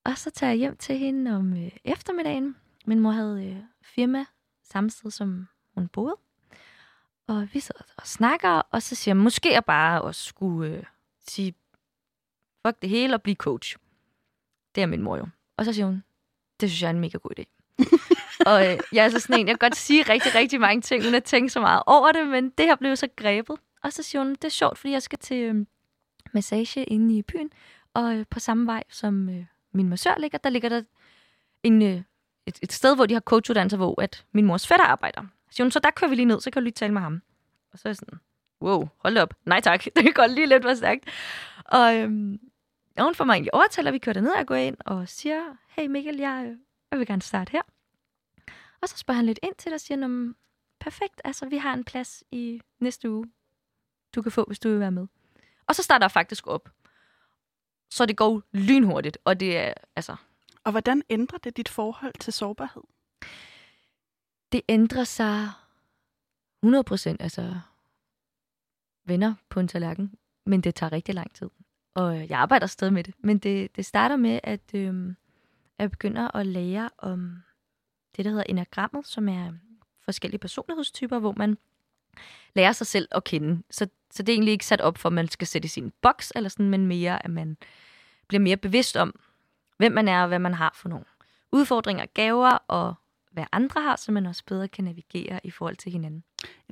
[SPEAKER 2] Og så tager jeg hjem til hende om øh, eftermiddagen. Min mor havde øh, firma samme sted, som hun boede. Og vi sidder og snakker, og så siger jeg, måske jeg bare også skulle øh, sige, fuck det hele og blive coach. Det er min mor jo. Og så siger hun, det synes jeg er en mega god idé. *laughs* og øh, jeg er så sådan en, jeg kan godt sige rigtig, rigtig mange ting, uden at tænke så meget over det, men det her blev så grebet. Og så siger hun, det er sjovt, fordi jeg skal til øh, massage inde i byen, og øh, på samme vej, som øh, min massør ligger, der ligger der en, øh, et, et sted, hvor de har coachuddannelser, hvor at min mors fætter arbejder. Så hun, så der kører vi lige ned, så kan du lige tale med ham. Og så er jeg sådan, wow, hold op. Nej tak, *laughs* det kan godt lige lidt være stærkt. Og, øhm, og hun får mig egentlig overtalt, at vi kører ned og går ind og siger, hey Mikkel, jeg, øh, jeg vil gerne starte her. Og så spørger han lidt ind til dig og siger, perfekt, altså vi har en plads i næste uge, du kan få, hvis du vil være med. Og så starter jeg faktisk op. Så det går lynhurtigt, og det er, altså...
[SPEAKER 1] Og hvordan ændrer det dit forhold til sårbarhed?
[SPEAKER 2] Det ændrer sig 100 procent, altså venner på en tallerken, men det tager rigtig lang tid. Og jeg arbejder stadig med det, men det, det starter med, at øh, jeg begynder at lære om det, der hedder enagrammet, som er forskellige personlighedstyper, hvor man lærer sig selv at kende. Så, så det er egentlig ikke sat op for, at man skal sætte i sin boks, eller sådan, men mere, at man bliver mere bevidst om, hvem man er og hvad man har for nogle udfordringer, gaver og hvad andre har, så man også bedre kan navigere i forhold til hinanden.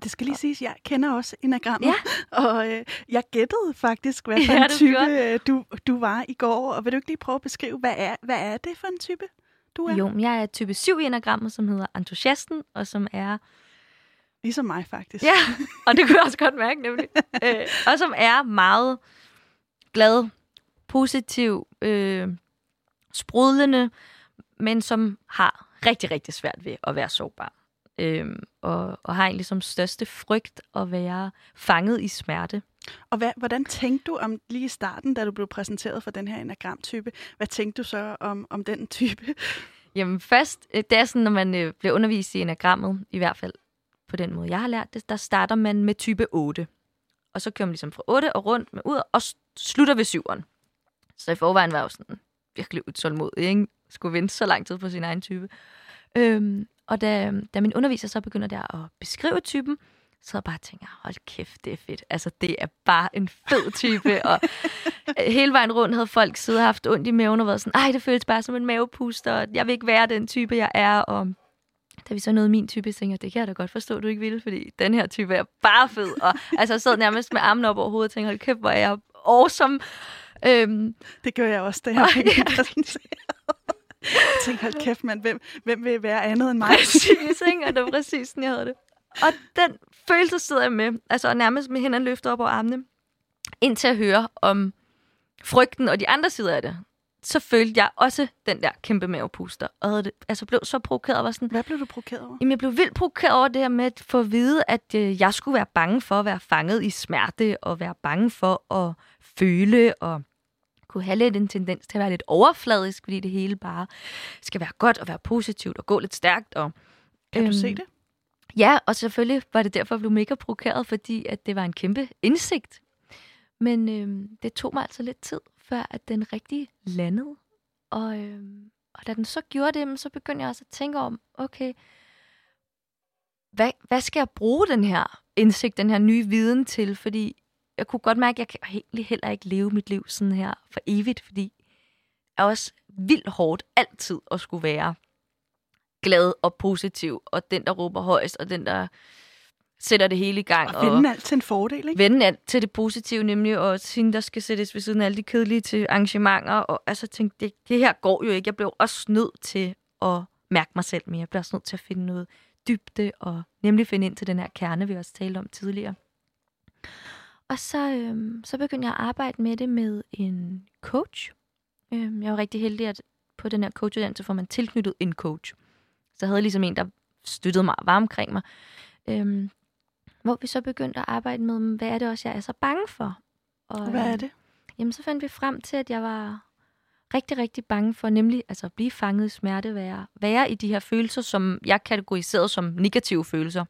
[SPEAKER 1] Det skal lige siges, jeg kender også enagrammet,
[SPEAKER 2] Ja. *laughs*
[SPEAKER 1] og øh, jeg gættede faktisk, hvad *laughs* for
[SPEAKER 2] Ja,
[SPEAKER 1] en type øh, du, du var i går. Og vil du ikke lige prøve at beskrive, hvad er, hvad er det for en type, du er?
[SPEAKER 2] Jo, jeg er type 7 i enagrammet, som hedder entusiasten, og som er
[SPEAKER 1] Ligesom mig, faktisk.
[SPEAKER 2] Ja, *laughs* og det kunne jeg også godt mærke, nemlig. øh, og som er meget glad, positiv, øh, sprudlende, men som har rigtig, rigtig svært ved at være sårbar. Øh, og, og har egentlig som største frygt at være fanget i smerte.
[SPEAKER 1] Og hvad, hvordan tænkte du om lige i starten, da du blev præsenteret for den her enagramtype? Hvad tænkte du så om, om den type? *laughs*
[SPEAKER 2] Jamen først, øh, det er sådan, når man øh, bliver undervist i enagrammet, i hvert fald på den måde, jeg har lært det, der starter man med type 8. Og så kører man ligesom fra 8 og rundt med ud, og slutter ved 7'eren. Så i forvejen var jeg jo sådan virkelig utålmodig, ikke? Skulle vente så lang tid på sin egen type. Øhm, og da, da min underviser så begynder der at beskrive typen, så jeg bare tænker, hold kæft, det er fedt. Altså, det er bare en fed type. og *laughs* hele vejen rundt havde folk siddet og haft ondt i maven og været sådan, ej, det føles bare som en mavepuster, og jeg vil ikke være den type, jeg er. Og da vi så nåede min type, tænkte jeg, det kan jeg da godt forstå, du ikke ville, fordi den her type er bare fed. Og altså, jeg sad nærmest med armen op over hovedet og tænkte, hold kæft, hvor er jeg awesome. Øhm,
[SPEAKER 1] Det gjorde jeg også, da jeg den præsenteret. *laughs* Jeg tænkte, hold kæft, mand, hvem, hvem vil være andet end mig?
[SPEAKER 2] præcis, ikke? Og det var præcis sådan, jeg havde det. Og den følelse sidder jeg med, altså nærmest med hænderne løftet op over armene, indtil at høre om frygten og de andre sider af det. Så følte jeg også den der kæmpe mavepuster, og havde det, altså blev så provokeret og var sådan,
[SPEAKER 1] Hvad blev du provokeret over?
[SPEAKER 2] Jamen, jeg blev vildt provokeret over det her med at få at vide, at øh, jeg skulle være bange for at være fanget i smerte, og være bange for at føle, og kunne have lidt en tendens til at være lidt overfladisk, fordi det hele bare skal være godt og være positivt og gå lidt stærkt. Og,
[SPEAKER 1] Kan du
[SPEAKER 2] øhm,
[SPEAKER 1] se det?
[SPEAKER 2] Ja, og selvfølgelig var det derfor, jeg blev mega provokeret, fordi at det var en kæmpe indsigt. Men øhm, det tog mig altså lidt tid, før at den rigtig landede. Og, øhm, og da den så gjorde det, så begyndte jeg også at tænke om, okay, hvad, hvad skal jeg bruge den her indsigt, den her nye viden til? Fordi jeg kunne godt mærke, at jeg kan egentlig heller ikke leve mit liv sådan her for evigt, fordi det er også vildt hårdt altid at skulle være glad og positiv, og den, der råber højst, og den, der sætter det hele i gang.
[SPEAKER 1] Og vende alt til en fordel, ikke?
[SPEAKER 2] vende alt til det positive, nemlig også hende, der skal sættes ved siden af alle de kedelige til arrangementer. Og altså tænkte, det, det her går jo ikke. Jeg blev også nødt til at mærke mig selv mere. Jeg blev også nødt til at finde noget dybde, og nemlig finde ind til den her kerne, vi også talte om tidligere. Og så, øhm, så begyndte jeg at arbejde med det med en coach. Øhm, jeg var rigtig heldig, at på den her coachuddannelse får man tilknyttet en coach. Så jeg havde ligesom en, der støttede mig og var omkring mig. Øhm, hvor vi så begyndte at arbejde med, hvad er det også, jeg er så bange for? Og,
[SPEAKER 1] Hvad er
[SPEAKER 2] øhm,
[SPEAKER 1] det?
[SPEAKER 2] Jamen, så fandt vi frem til, at jeg var rigtig, rigtig bange for, nemlig altså at blive fanget i smerte, være, være i de her følelser, som jeg kategoriserede som negative følelser.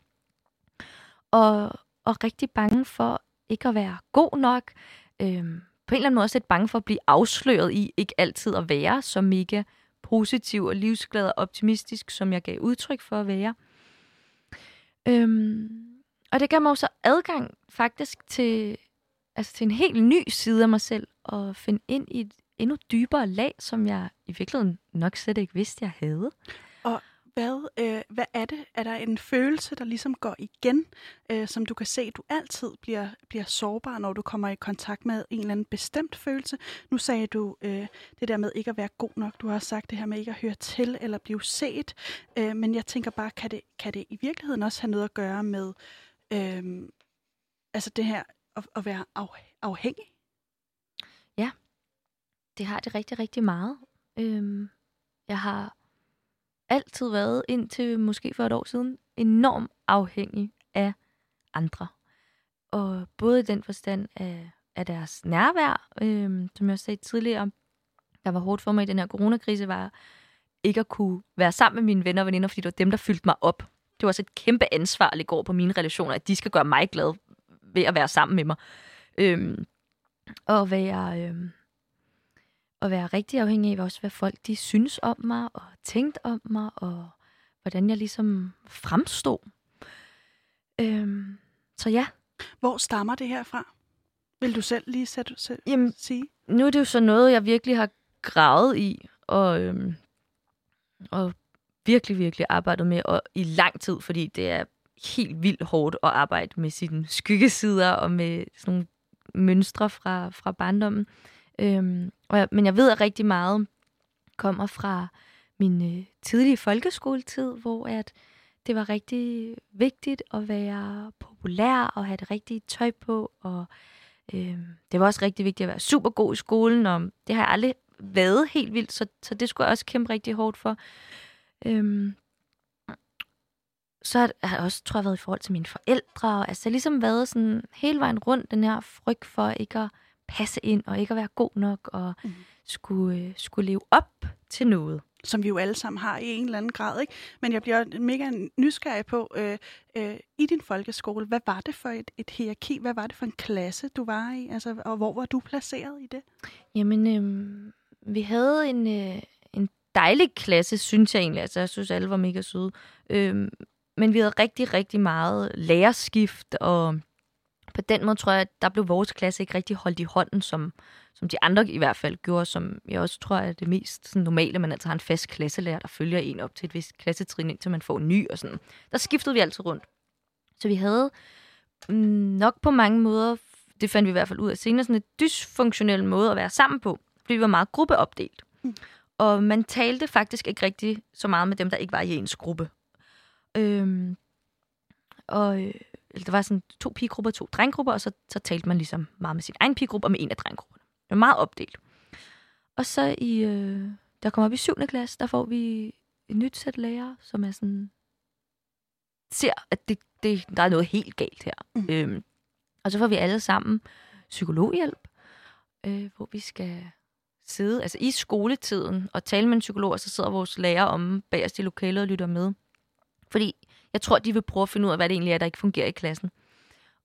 [SPEAKER 2] Og, og rigtig bange for ikke at være god nok. Øhm, på en eller anden måde også lidt bange for at blive afsløret i ikke altid at være så mega positiv og livsglad og optimistisk, som jeg gav udtryk for at være. Øhm, og det gav mig jo så adgang faktisk til, altså til en helt ny side af mig selv, og finde ind i et endnu dybere lag, som jeg i virkeligheden nok slet ikke vidste, jeg havde.
[SPEAKER 1] Hvad, øh, hvad er det? Er der en følelse, der ligesom går igen, øh, som du kan se, du altid bliver, bliver sårbar, når du kommer i kontakt med en eller anden bestemt følelse? Nu sagde du øh, det der med ikke at være god nok. Du har også sagt det her med ikke at høre til eller blive set. Øh, men jeg tænker bare, kan det, kan det i virkeligheden også have noget at gøre med øh, altså det her at, at være af, afhængig?
[SPEAKER 2] Det har det rigtig, rigtig meget. Øhm, jeg har altid været, indtil måske for et år siden, enormt afhængig af andre. Og både i den forstand af, af deres nærvær, øh, som jeg også sagde tidligere, der var hårdt for mig i den her coronakrise, var ikke at kunne være sammen med mine venner og veninder, fordi det var dem, der fyldte mig op. Det var også et kæmpe ansvar at lægge over på mine relationer, at de skal gøre mig glad ved at være sammen med mig. Øhm, og være, øhm, og være rigtig afhængig af også, hvad folk de synes om mig, og tænkte om mig, og hvordan jeg ligesom fremstod. Øhm, så ja.
[SPEAKER 1] Hvor stammer det her fra? Vil du selv lige sætte, sætte,
[SPEAKER 2] Jamen,
[SPEAKER 1] sige?
[SPEAKER 2] Nu er det jo så noget, jeg virkelig har gravet i, og, øhm, og virkelig, virkelig arbejdet med, og i lang tid, fordi det er helt vildt hårdt at arbejde med sine skyggesider og med sådan nogle mønstre fra, fra barndommen. Øhm, og jeg, men jeg ved, at rigtig meget kommer fra min øh, tidlige folkeskoletid, hvor at det var rigtig vigtigt at være populær og have det rigtige tøj på. Og øh, det var også rigtig vigtigt at være super god i skolen, og det har jeg aldrig været helt vildt, så, så det skulle jeg også kæmpe rigtig hårdt for. Øhm, så har jeg også, tror jeg, været i forhold til mine forældre. Og, altså, jeg har ligesom været sådan hele vejen rundt, den her frygt for ikke at passe ind, og ikke at være god nok, og mm. skulle, øh, skulle leve op til noget.
[SPEAKER 1] Som vi jo alle sammen har i en eller anden grad, ikke? Men jeg bliver mega nysgerrig på, øh, øh, i din folkeskole, hvad var det for et, et hierarki? Hvad var det for en klasse, du var i? Altså, og hvor var du placeret i det?
[SPEAKER 2] Jamen, øh, vi havde en, øh, en dejlig klasse, synes jeg egentlig. Altså, jeg synes, alle var mega søde. Øh, men vi havde rigtig, rigtig meget lærerskift, og på den måde tror jeg, at der blev vores klasse ikke rigtig holdt i hånden, som, som de andre i hvert fald gjorde, som jeg også tror er det mest sådan, normale, man altså har en fast klasselærer, der følger en op til et vist klassetrin, indtil man får en ny og sådan. Der skiftede vi altid rundt. Så vi havde mm, nok på mange måder, det fandt vi i hvert fald ud af senere, sådan et dysfunktionel måde at være sammen på, fordi vi var meget gruppeopdelt. Mm. Og man talte faktisk ikke rigtig så meget med dem, der ikke var i ens gruppe. Øhm, og øh, øh, der var sådan to pigegrupper og to drenggrupper, og så, så talte man ligesom meget med sin egen pigegruppe og med en af drenggrupperne. Det var meget opdelt. Og så i, øh, der kommer op i 7. klasse, der får vi et nyt sæt lærer, som er sådan, ser, at det, det, der er noget helt galt her. Mm. Øhm, og så får vi alle sammen psykologhjælp, øh, hvor vi skal sidde altså i skoletiden og tale med en psykolog, og så sidder vores lærer om bagerst i lokalet og lytter med. Fordi jeg tror, de vil prøve at finde ud af, hvad det egentlig er, der ikke fungerer i klassen.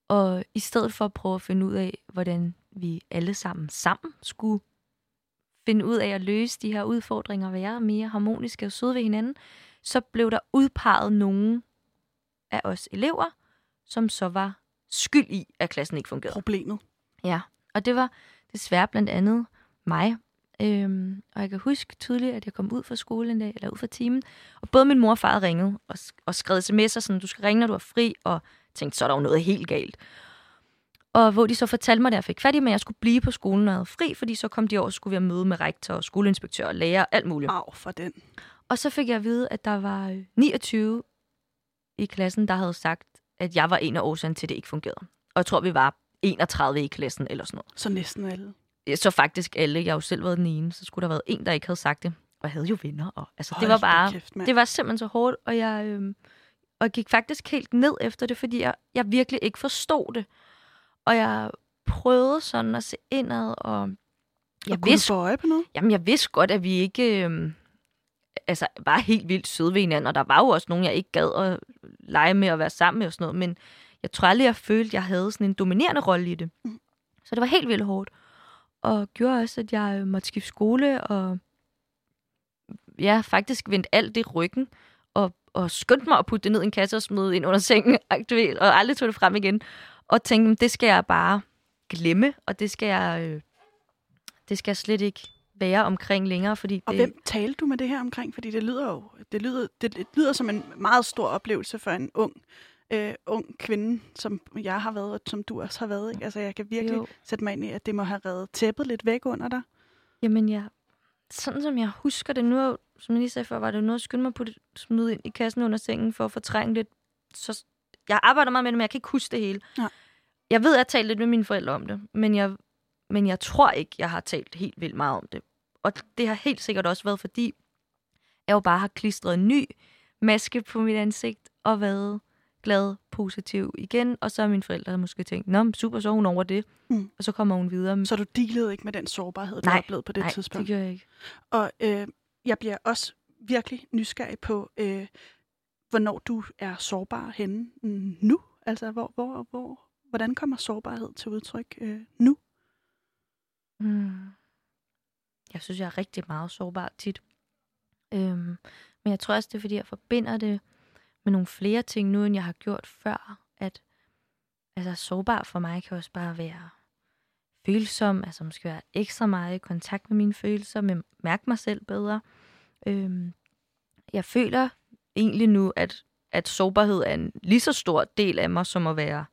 [SPEAKER 2] Og i stedet for at prøve at finde ud af, hvordan vi alle sammen sammen skulle finde ud af at løse de her udfordringer være mere harmoniske og søde ved hinanden, så blev der udpeget nogen af os elever, som så var skyld i, at klassen ikke fungerede.
[SPEAKER 1] Problemet.
[SPEAKER 2] Ja, og det var desværre blandt andet mig, Øhm, og jeg kan huske tydeligt, at jeg kom ud fra skole en dag, eller ud fra timen, og både min mor og far ringede og, og skrev sms'er, sådan, du skal ringe, når du er fri, og tænkte, så er der jo noget helt galt. Og hvor de så fortalte mig, at jeg fik fat i, at jeg skulle blive på skolen, når jeg havde fri, fordi så kom de over, skulle vi have møde med rektor, og skoleinspektør og lærer, alt muligt.
[SPEAKER 1] Au, for den.
[SPEAKER 2] Og så fik jeg at vide, at der var 29 i klassen, der havde sagt, at jeg var en af årsagen til, at det ikke fungerede. Og jeg tror, vi var 31 i klassen eller sådan noget.
[SPEAKER 1] Så næsten alle
[SPEAKER 2] så faktisk alle. Jeg har jo selv været den ene, så skulle der have været en, der ikke havde sagt det. Og jeg havde jo venner. Og, altså, det var bare, kæft, det var simpelthen så hårdt, og jeg, øh, og jeg gik faktisk helt ned efter det, fordi jeg, jeg virkelig ikke forstod det. Og jeg prøvede sådan at se indad, og
[SPEAKER 1] jeg og vidste, få øje på noget?
[SPEAKER 2] Jamen, jeg vidste godt, at vi ikke øh, altså, var helt vildt søde ved hinanden, og der var jo også nogen, jeg ikke gad at lege med og være sammen med og sådan noget, men jeg tror aldrig, jeg følte, at jeg havde sådan en dominerende rolle i det. Mm. Så det var helt vildt hårdt og gjorde også, at jeg måtte skifte skole, og ja, faktisk vendte alt det ryggen, og, og skyndte mig at putte det ned i en kasse og smide ind under sengen, *laughs* aktiveret, og aldrig tog det frem igen. Og tænkte, det skal jeg bare glemme, og det skal jeg, øh, det skal jeg slet ikke være omkring længere. Fordi
[SPEAKER 1] og
[SPEAKER 2] det...
[SPEAKER 1] hvem talte du med det her omkring? Fordi det lyder jo det lyder, det, det lyder som en meget stor oplevelse for en ung øh, ung kvinde, som jeg har været, og som du også har været. Ikke? Altså, jeg kan virkelig jo. sætte mig ind i, at det må have reddet tæppet lidt væk under dig.
[SPEAKER 2] Jamen, ja. Sådan som jeg husker det nu, som jeg lige sagde før, var det noget at skynde mig på det, smide ind i kassen under sengen for at fortrænge lidt. Så jeg arbejder meget med det, men jeg kan ikke huske det hele. Ja. Jeg ved, at jeg har talt lidt med mine forældre om det, men jeg, men jeg tror ikke, jeg har talt helt vildt meget om det. Og det har helt sikkert også været, fordi jeg jo bare har klistret en ny maske på mit ansigt, og været glad, positiv igen, og så har mine forældre måske tænkt, nå, super, så hun over det, mm. og så kommer hun videre.
[SPEAKER 1] Så du dealede ikke med den sårbarhed, du
[SPEAKER 2] nej,
[SPEAKER 1] oplevede på det
[SPEAKER 2] nej,
[SPEAKER 1] tidspunkt?
[SPEAKER 2] det gjorde jeg ikke.
[SPEAKER 1] Og øh, jeg bliver også virkelig nysgerrig på, øh, hvornår du er sårbar henne nu. Altså, hvor, hvor, hvor, hvordan kommer sårbarhed til udtryk øh, nu?
[SPEAKER 2] Mm. Jeg synes, jeg er rigtig meget sårbar tit. Øhm, men jeg tror også, det er, fordi jeg forbinder det med nogle flere ting nu, end jeg har gjort før. At altså, sårbar for mig kan også bare være følsom, altså måske være ekstra meget i kontakt med mine følelser, men mærke mig selv bedre. Øhm, jeg føler egentlig nu, at, at sårbarhed er en lige så stor del af mig, som at være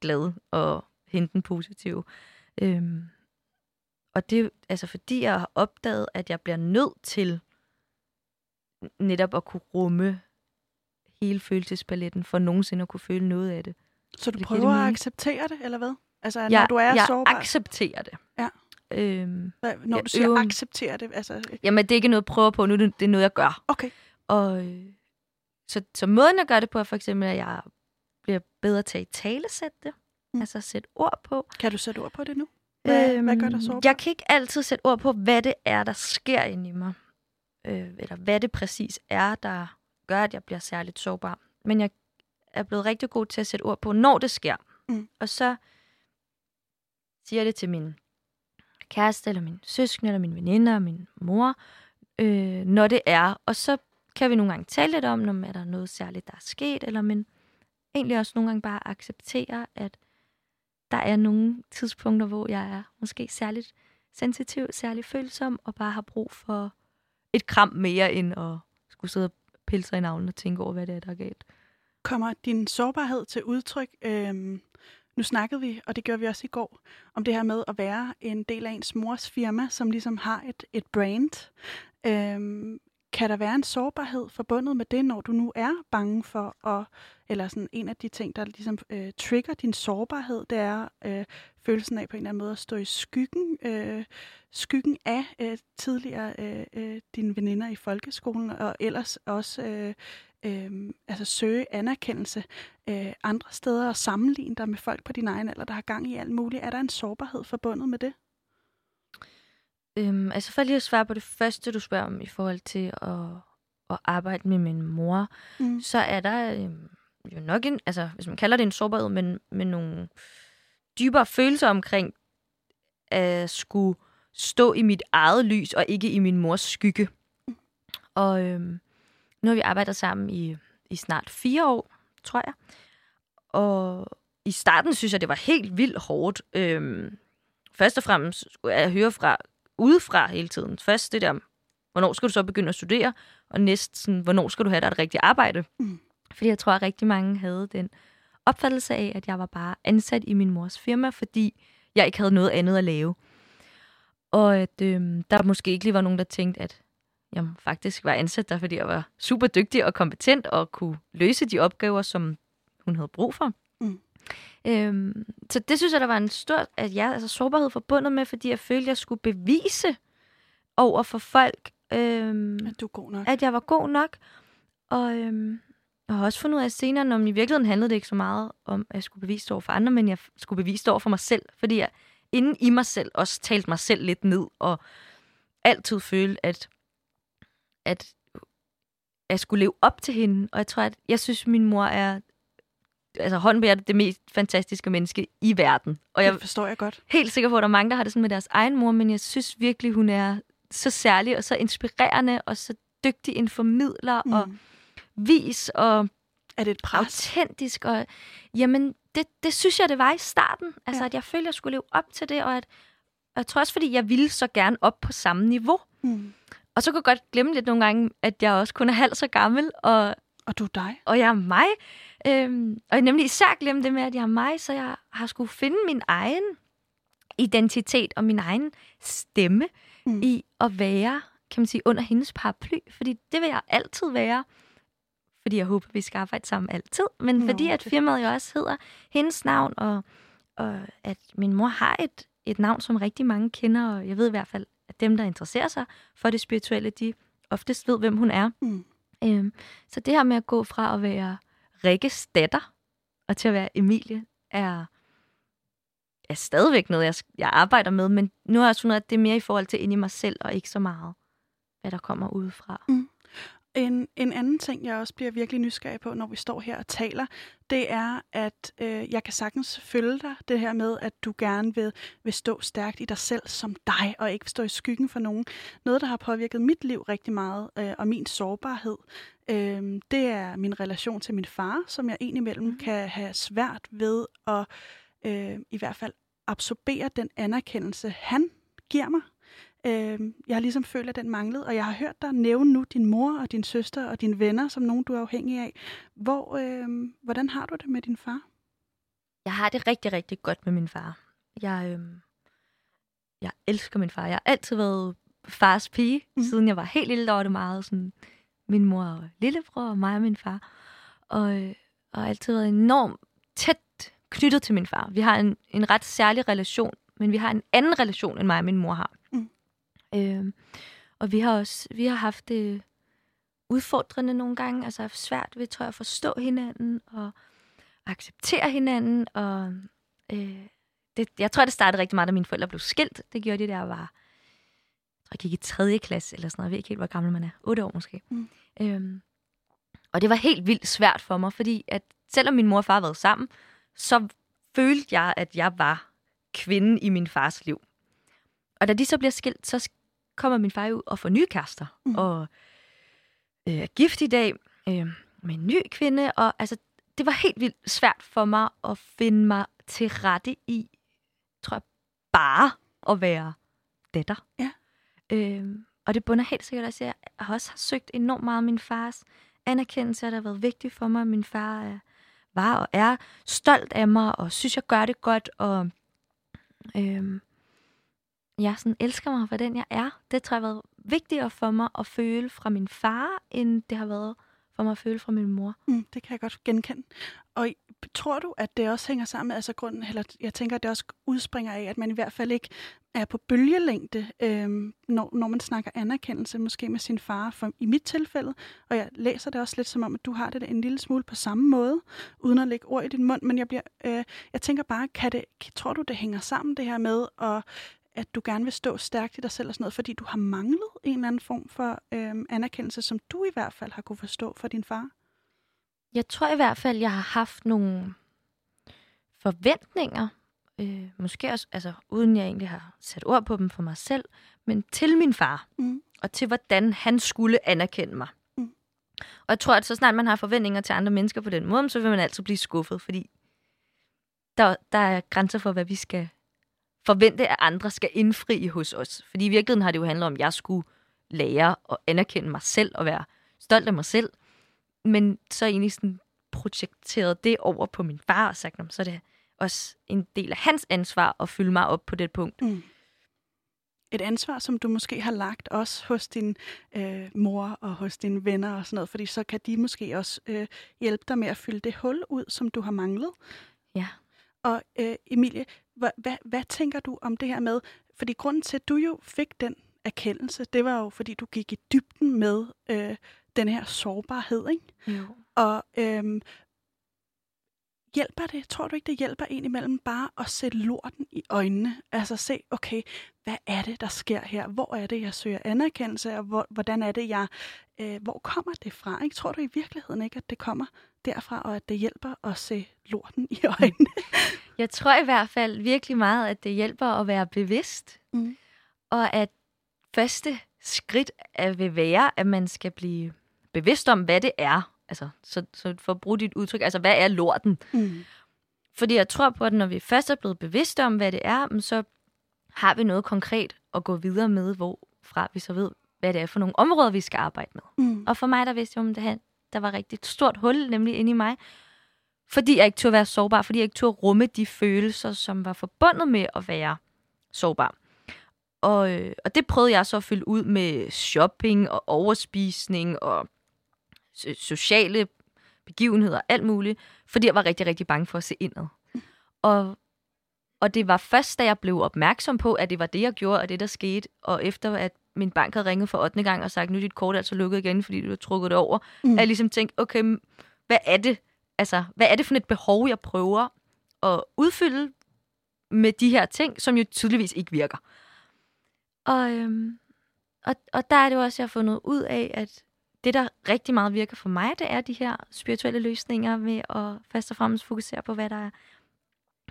[SPEAKER 2] glad og hente den positive. Øhm, og det altså fordi, jeg har opdaget, at jeg bliver nødt til netop at kunne rumme hele følelsespaletten, for nogensinde at kunne føle noget af det.
[SPEAKER 1] Så du det prøver at acceptere det, eller hvad? Altså, når
[SPEAKER 2] jeg,
[SPEAKER 1] du er
[SPEAKER 2] jeg
[SPEAKER 1] sårbar?
[SPEAKER 2] Jeg accepterer det.
[SPEAKER 1] Ja.
[SPEAKER 2] Øhm,
[SPEAKER 1] hvad, når du siger øver... acceptere det? Altså...
[SPEAKER 2] Jamen, det er ikke noget, jeg prøver på nu, det er noget, jeg gør.
[SPEAKER 1] Okay.
[SPEAKER 2] Og så, så måden, jeg gør det på, er for eksempel, at jeg bliver bedre til at talesætte det. Mm. Altså sætte ord på.
[SPEAKER 1] Kan du sætte ord på det nu? Hvad, øhm, hvad gør dig sårbar?
[SPEAKER 2] Jeg kan ikke altid sætte ord på, hvad det er, der sker inde i mig. Øh, eller hvad det præcis er, der gør, at jeg bliver særligt sårbar. Men jeg er blevet rigtig god til at sætte ord på, når det sker. Mm. Og så siger jeg det til min kæreste, eller min søskende, eller min veninde, og min mor, øh, når det er. Og så kan vi nogle gange tale lidt om, når er der noget særligt, der er sket, eller men egentlig også nogle gange bare acceptere, at der er nogle tidspunkter, hvor jeg er måske særligt sensitiv, særligt følsom, og bare har brug for et kram mere, end at skulle sidde og pille sig i navlen og tænke over, hvad det er, der er galt.
[SPEAKER 1] Kommer din sårbarhed til udtryk? Øhm, nu snakkede vi, og det gjorde vi også i går, om det her med at være en del af ens mors firma, som ligesom har et, et brand. Øhm, kan der være en sårbarhed forbundet med det, når du nu er bange for at, eller sådan en af de ting, der ligesom øh, trigger din sårbarhed, det er øh, følelsen af på en eller anden måde at stå i skyggen, øh, skyggen af øh, tidligere øh, øh, dine veninder i folkeskolen, og ellers også øh, øh, altså søge anerkendelse øh, andre steder og sammenligne dig med folk på din egen alder, der har gang i alt muligt. Er der en sårbarhed forbundet med det?
[SPEAKER 2] Øhm, altså for lige at svare på det første, du spørger om i forhold til at, at arbejde med min mor, mm. så er der øhm, jo nok en, altså hvis man kalder det en sårbarhed, men med nogle dybere følelser omkring at skulle stå i mit eget lys og ikke i min mors skygge. Mm. Og øhm, nu har vi arbejdet sammen i, i snart fire år, tror jeg. Og i starten synes jeg, det var helt vildt hårdt. Øhm, først og fremmest skulle jeg høre fra udefra hele tiden. Først det der, hvornår skal du så begynde at studere, og næst, sådan, hvornår skal du have dig et rigtigt arbejde. Mm. Fordi jeg tror, at rigtig mange havde den opfattelse af, at jeg var bare ansat i min mors firma, fordi jeg ikke havde noget andet at lave. Og at øh, der måske ikke lige var nogen, der tænkte, at jeg faktisk var ansat der, fordi jeg var super dygtig og kompetent og kunne løse de opgaver, som hun havde brug for. Mm. Øhm, så det synes jeg, der var en stor at jeg, altså, sårbarhed forbundet med, fordi jeg følte, at jeg skulle bevise over for folk, øhm,
[SPEAKER 1] at, du er god nok.
[SPEAKER 2] at jeg var god nok. Og øhm, jeg har også fundet ud af senere, når i virkeligheden handlede det ikke så meget om, at jeg skulle bevise det over for andre, men jeg skulle bevise det over for mig selv, fordi jeg inden i mig selv også talte mig selv lidt ned, og altid følte, at, at jeg skulle leve op til hende. Og jeg tror, at jeg synes, at min mor er altså på det mest fantastiske menneske i verden.
[SPEAKER 1] Og jeg det forstår jeg godt.
[SPEAKER 2] helt sikker på, at der er mange, der har det sådan med deres egen mor, men jeg synes virkelig, hun er så særlig og så inspirerende og så dygtig en formidler mm. og vis og
[SPEAKER 1] er det et pres?
[SPEAKER 2] autentisk. Og, jamen, det, det synes jeg, det var i starten. Altså, ja. at jeg følte, jeg skulle leve op til det, og at jeg tror også, fordi jeg ville så gerne op på samme niveau. Mm. Og så kunne jeg godt glemme lidt nogle gange, at jeg også kun er halv så gammel. Og,
[SPEAKER 1] og du er dig.
[SPEAKER 2] Og jeg er mig. Øhm, og jeg nemlig især glemme det med, at jeg er mig, så jeg har skulle finde min egen identitet og min egen stemme mm. i at være, kan man sige, under hendes paraply. Fordi det vil jeg altid være. Fordi jeg håber, vi skal arbejde sammen altid. Men Nå, fordi at firmaet jo også hedder hendes navn, og, og at min mor har et, et navn, som rigtig mange kender. Og jeg ved i hvert fald, at dem, der interesserer sig for det spirituelle, de oftest ved, hvem hun er. Mm. Øhm, så det her med at gå fra at være Rikkes datter og til at være Emilie er, er stadigvæk noget, jeg, jeg arbejder med, men nu har jeg fundet, at det er mere i forhold til ind i mig selv, og ikke så meget, hvad der kommer udefra.
[SPEAKER 1] Mm. En, en anden ting, jeg også bliver virkelig nysgerrig på, når vi står her og taler, det er, at øh, jeg kan sagtens følge dig, det her med, at du gerne vil, vil stå stærkt i dig selv som dig, og ikke stå i skyggen for nogen. Noget, der har påvirket mit liv rigtig meget, øh, og min sårbarhed, øh, det er min relation til min far, som jeg indimellem mm. kan have svært ved at øh, i hvert fald absorbere den anerkendelse, han giver mig. Øh, jeg har ligesom følt, at den manglede, og jeg har hørt dig nævne nu din mor og din søster og dine venner som nogen, du er afhængig af. Hvor, øh, hvordan har du det med din far?
[SPEAKER 2] Jeg har det rigtig, rigtig godt med min far. Jeg, øh, jeg elsker min far. Jeg har altid været fars pige, mm. siden jeg var helt lille, der var det meget sådan, min mor og lillebror og mig og min far. Og, og altid været enormt tæt knyttet til min far. Vi har en, en ret særlig relation, men vi har en anden relation, end mig og min mor har. Øh, og vi har også vi har haft det udfordrende nogle gange, altså haft svært ved, tror jeg, at forstå hinanden og acceptere hinanden. Og, øh, det, jeg tror, det startede rigtig meget, da mine forældre blev skilt. Det gjorde de, der var, jeg gik i 3. klasse eller sådan noget. Jeg ved ikke helt, hvor gammel man er. 8 år måske. Mm. Øhm, og det var helt vildt svært for mig, fordi at selvom min mor og far været sammen, så følte jeg, at jeg var kvinden i min fars liv. Og da de så bliver skilt, så kommer min far ud og får nye kærester. Mm. Og øh, er gift i dag øh, med en ny kvinde. Og altså, det var helt vildt svært for mig at finde mig til rette i, tror jeg, bare at være datter.
[SPEAKER 1] Ja.
[SPEAKER 2] Øh, og det bunder helt sikkert også, at jeg også har søgt enormt meget min fars anerkendelse, og det har været vigtigt for mig, at min far er, var og er stolt af mig, og synes, jeg gør det godt, og øh, jeg sådan elsker mig for den, jeg er. Det tror jeg har været vigtigere for mig at føle fra min far, end det har været for mig at føle fra min mor.
[SPEAKER 1] Mm, det kan jeg godt genkende. Og tror du, at det også hænger sammen med, altså grunden, eller jeg tænker, at det også udspringer af, at man i hvert fald ikke er på bølgelængde, øhm, når, når man snakker anerkendelse, måske med sin far, for, i mit tilfælde, og jeg læser det også lidt som om, at du har det en lille smule på samme måde, uden at lægge ord i din mund, men jeg, bliver, øh, jeg tænker bare, kan det, tror du, det hænger sammen, det her med at at du gerne vil stå stærkt i dig selv og sådan noget, fordi du har manglet en eller anden form for øhm, anerkendelse, som du i hvert fald har kunne forstå for din far?
[SPEAKER 2] Jeg tror i hvert fald, jeg har haft nogle forventninger, øh, måske også, altså uden jeg egentlig har sat ord på dem for mig selv, men til min far, mm. og til hvordan han skulle anerkende mig. Mm. Og jeg tror, at så snart man har forventninger til andre mennesker på den måde, så vil man altid blive skuffet, fordi der, der er grænser for, hvad vi skal forvente, at andre skal indfri hos os. Fordi i virkeligheden har det jo handlet om, at jeg skulle lære at anerkende mig selv og være stolt af mig selv. Men så egentlig sådan projekteret det over på min far og sagt, så er det også en del af hans ansvar at fylde mig op på det punkt. Mm.
[SPEAKER 1] Et ansvar, som du måske har lagt også hos din øh, mor og hos dine venner og sådan noget, fordi så kan de måske også øh, hjælpe dig med at fylde det hul ud, som du har manglet.
[SPEAKER 2] Ja.
[SPEAKER 1] Og øh, Emilie, hvad, hvad, hvad tænker du om det her med, fordi grunden til, at du jo fik den erkendelse, det var jo, fordi du gik i dybden med øh, den her sårbarhed, ikke?
[SPEAKER 2] Jo.
[SPEAKER 1] Og øh, hjælper det, tror du ikke, det hjælper en imellem bare at sætte lorten i øjnene? Altså se, okay, hvad er det, der sker her? Hvor er det, jeg søger anerkendelse, og hvor, hvordan er det, jeg... Øh, hvor kommer det fra? Ikke? Tror du i virkeligheden ikke, at det kommer derfra, og at det hjælper at se lorten i øjnene? *laughs*
[SPEAKER 2] Jeg tror i hvert fald virkelig meget, at det hjælper at være bevidst. Mm. Og at første skridt vil være, at man skal blive bevidst om, hvad det er. Altså, så, så for at bruge dit udtryk, altså, hvad er lorten? Mm. Fordi jeg tror på, at når vi først er blevet bevidste om, hvad det er, så har vi noget konkret at gå videre med, hvorfra vi så ved, hvad det er for nogle områder, vi skal arbejde med. Mm. Og for mig, der vidste jeg om det her, der var rigtig et stort hul, nemlig inde i mig, fordi jeg ikke turde være sårbar, fordi jeg ikke turde rumme de følelser, som var forbundet med at være sårbar. Og, øh, og det prøvede jeg så at fylde ud med shopping og overspisning og sociale begivenheder, alt muligt, fordi jeg var rigtig, rigtig bange for at se indad. Og, og det var først, da jeg blev opmærksom på, at det var det, jeg gjorde, og det, der skete, og efter at min bank havde ringet for 8. gang og sagt, nu er dit kort altså lukket igen, fordi du har trukket det over, mm. at jeg ligesom tænkte, okay, hvad er det, altså, hvad er det for et behov, jeg prøver at udfylde med de her ting, som jo tydeligvis ikke virker. Og, øhm, og, og der er det også, jeg har fundet ud af, at det, der rigtig meget virker for mig, det er de her spirituelle løsninger med at først og fremmest fokusere på, hvad der er,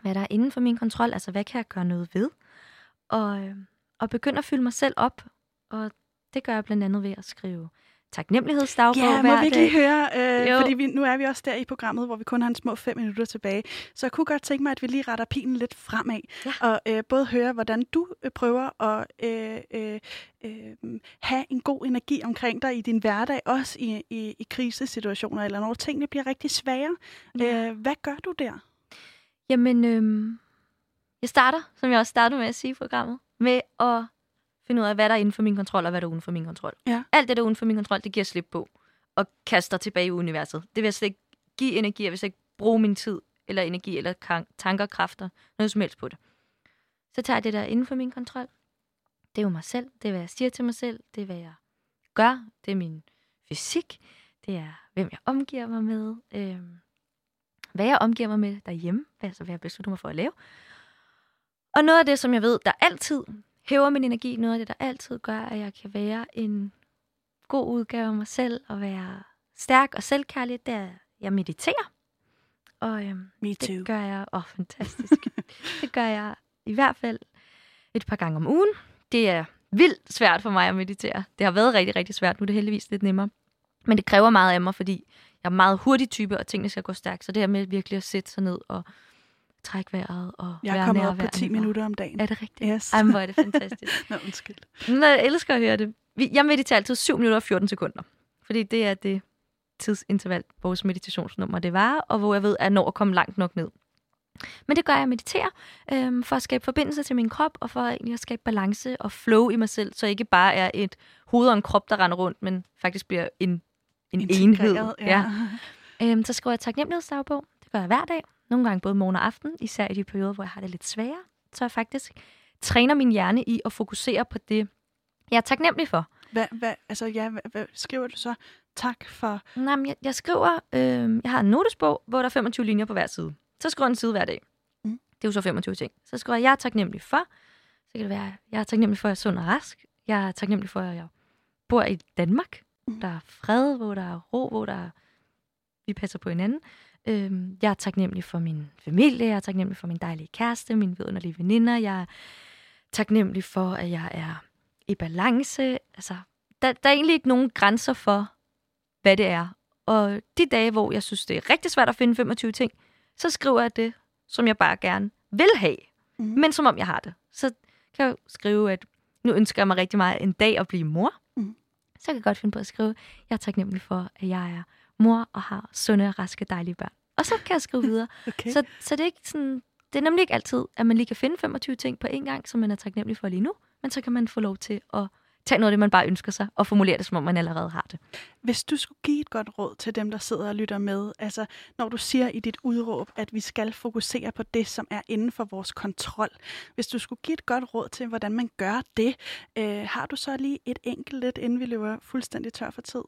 [SPEAKER 2] hvad der er inden for min kontrol. Altså, hvad kan jeg gøre noget ved? Og, øh, og begynde at fylde mig selv op. Og det gør jeg blandt andet ved at skrive taknemmelighedsdagbog
[SPEAKER 1] ja, må vi ikke lige høre,
[SPEAKER 2] øh,
[SPEAKER 1] fordi vi, nu er vi også der i programmet, hvor vi kun har en små fem minutter tilbage. Så jeg kunne godt tænke mig, at vi lige retter pilen lidt fremad, ja. og øh, både høre, hvordan du øh, prøver at øh, øh, øh, have en god energi omkring dig i din hverdag, også i, i, i krisesituationer, eller når tingene bliver rigtig svære. Ja. Øh, hvad gør du der?
[SPEAKER 2] Jamen, øh, jeg starter, som jeg også startede med at sige i programmet, med at finde ud af, hvad der er inden for min kontrol, og hvad der er uden for min kontrol.
[SPEAKER 1] Ja.
[SPEAKER 2] Alt det, der er uden for min kontrol, det giver slip på, og kaster tilbage i universet. Det vil jeg slet ikke give energi, jeg vil slet ikke bruge min tid, eller energi, eller tanker, kræfter, noget som helst på det. Så tager jeg det, der er inden for min kontrol. Det er jo mig selv, det er, hvad jeg siger til mig selv, det er, hvad jeg gør, det er min fysik, det er, hvem jeg omgiver mig med, øh, hvad jeg omgiver mig med derhjemme, altså hvad jeg beslutter mig for at lave. Og noget af det, som jeg ved, der altid hæver min energi. Noget af det, der altid gør, at jeg kan være en god udgave af mig selv og være stærk og selvkærlig, det er, at jeg mediterer. Og øhm,
[SPEAKER 1] Me too.
[SPEAKER 2] det gør jeg, åh, oh, fantastisk. *laughs* det gør jeg i hvert fald et par gange om ugen. Det er vildt svært for mig at meditere. Det har været rigtig, rigtig svært. Nu er det heldigvis lidt nemmere. Men det kræver meget af mig, fordi jeg er meget hurtig type, og tingene skal gå stærkt. Så det her med virkelig at sætte sig ned og trække vejret og
[SPEAKER 1] Jeg
[SPEAKER 2] er
[SPEAKER 1] kommet op på 10 minutter om dagen.
[SPEAKER 2] Er det rigtigt?
[SPEAKER 1] Yes.
[SPEAKER 2] Ej, hvor er det fantastisk. *laughs*
[SPEAKER 1] Nå, undskyld.
[SPEAKER 2] Men jeg elsker at høre det. Jeg mediterer altid 7 minutter og 14 sekunder. Fordi det er det tidsinterval, vores meditationsnummer det var, og hvor jeg ved, at jeg når at komme langt nok ned. Men det gør jeg at meditere, øhm, for at skabe forbindelse til min krop, og for egentlig at skabe balance og flow i mig selv, så jeg ikke bare er et hoved og en krop, der render rundt, men faktisk bliver en, en enhed.
[SPEAKER 1] Ja.
[SPEAKER 2] Ja. Øhm, så skriver jeg taknemmelighedsdagbog. Det gør jeg hver dag. Nogle gange både morgen og aften, især i de perioder, hvor jeg har det lidt sværere. Så jeg faktisk træner min hjerne i at fokusere på det, jeg er taknemmelig for.
[SPEAKER 1] Hvad, hvad, altså, ja, hvad, hvad skriver du så? Tak for...
[SPEAKER 2] Nej, men jeg, jeg skriver, øh, jeg har en notesbog, hvor der er 25 linjer på hver side. Så skriver jeg en side hver dag. Mm. Det er jo så 25 ting. Så skriver jeg, jeg er taknemmelig for. Så kan det være, jeg er taknemmelig for, at jeg er sund og rask. Jeg er taknemmelig for, at jeg bor i Danmark. Mm. Der er fred, hvor der er ro, hvor der er, vi passer på hinanden. Øh, jeg er taknemmelig for min familie. Jeg er taknemmelig for min dejlige kæreste, mine vidunderlige veninder. Jeg er taknemmelig for, at jeg er i balance. Altså, der, der er egentlig ikke nogen grænser for, hvad det er. Og de dage, hvor jeg synes, det er rigtig svært at finde 25 ting, så skriver jeg det, som jeg bare gerne vil have, mm. men som om jeg har det. Så kan jeg skrive, at nu ønsker jeg mig rigtig meget en dag at blive mor. Mm. Så kan jeg godt finde på at skrive, jeg er taknemmelig for, at jeg er mor og har sunde, raske, dejlige børn. Og så kan jeg skrive videre. *laughs* okay. så, så det er ikke sådan, det er nemlig ikke altid, at man lige kan finde 25 ting på en gang, som man er taknemmelig for lige nu, men så kan man få lov til at tage noget af det, man bare ønsker sig, og formulere det, som om man allerede har det.
[SPEAKER 1] Hvis du skulle give et godt råd til dem, der sidder og lytter med, altså når du siger i dit udråb, at vi skal fokusere på det, som er inden for vores kontrol. Hvis du skulle give et godt råd til, hvordan man gør det, øh, har du så lige et enkelt lidt, inden vi løber fuldstændig tør for tid?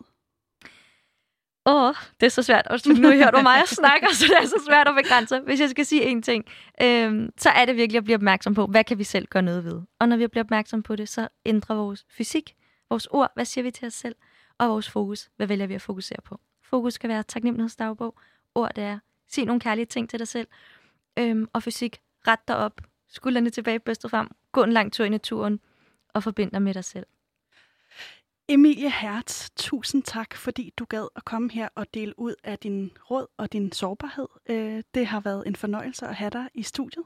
[SPEAKER 2] Åh, oh, det er så svært. Og nu hører du mig snakke, så det er så svært at begrænse. Hvis jeg skal sige én ting, øhm, så er det virkelig at blive opmærksom på, hvad kan vi selv gøre noget ved? Og når vi bliver opmærksom på det, så ændrer vores fysik, vores ord, hvad siger vi til os selv, og vores fokus, hvad vælger vi at fokusere på? Fokus kan være taknemmelighedsdagbog. Ord, det er, sig nogle kærlige ting til dig selv. Øhm, og fysik, ret dig op, skuldrene tilbage, bøstet frem, gå en lang tur i naturen, og forbind dig med dig selv.
[SPEAKER 1] Emilie Hertz, tusind tak, fordi du gad at komme her og dele ud af din råd og din sårbarhed. Øh, det har været en fornøjelse at have dig i studiet.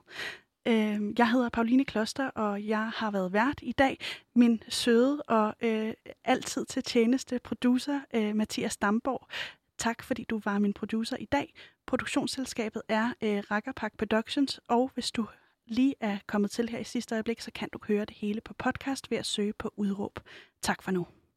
[SPEAKER 1] Øh, jeg hedder Pauline Kloster, og jeg har været vært i dag. Min søde og øh, altid til tjeneste producer, øh, Mathias Damborg. Tak, fordi du var min producer i dag. Produktionsselskabet er øh, Rakkerpak Productions, og hvis du lige er kommet til her i sidste øjeblik, så kan du høre det hele på podcast ved at søge på udråb. Tak for nu.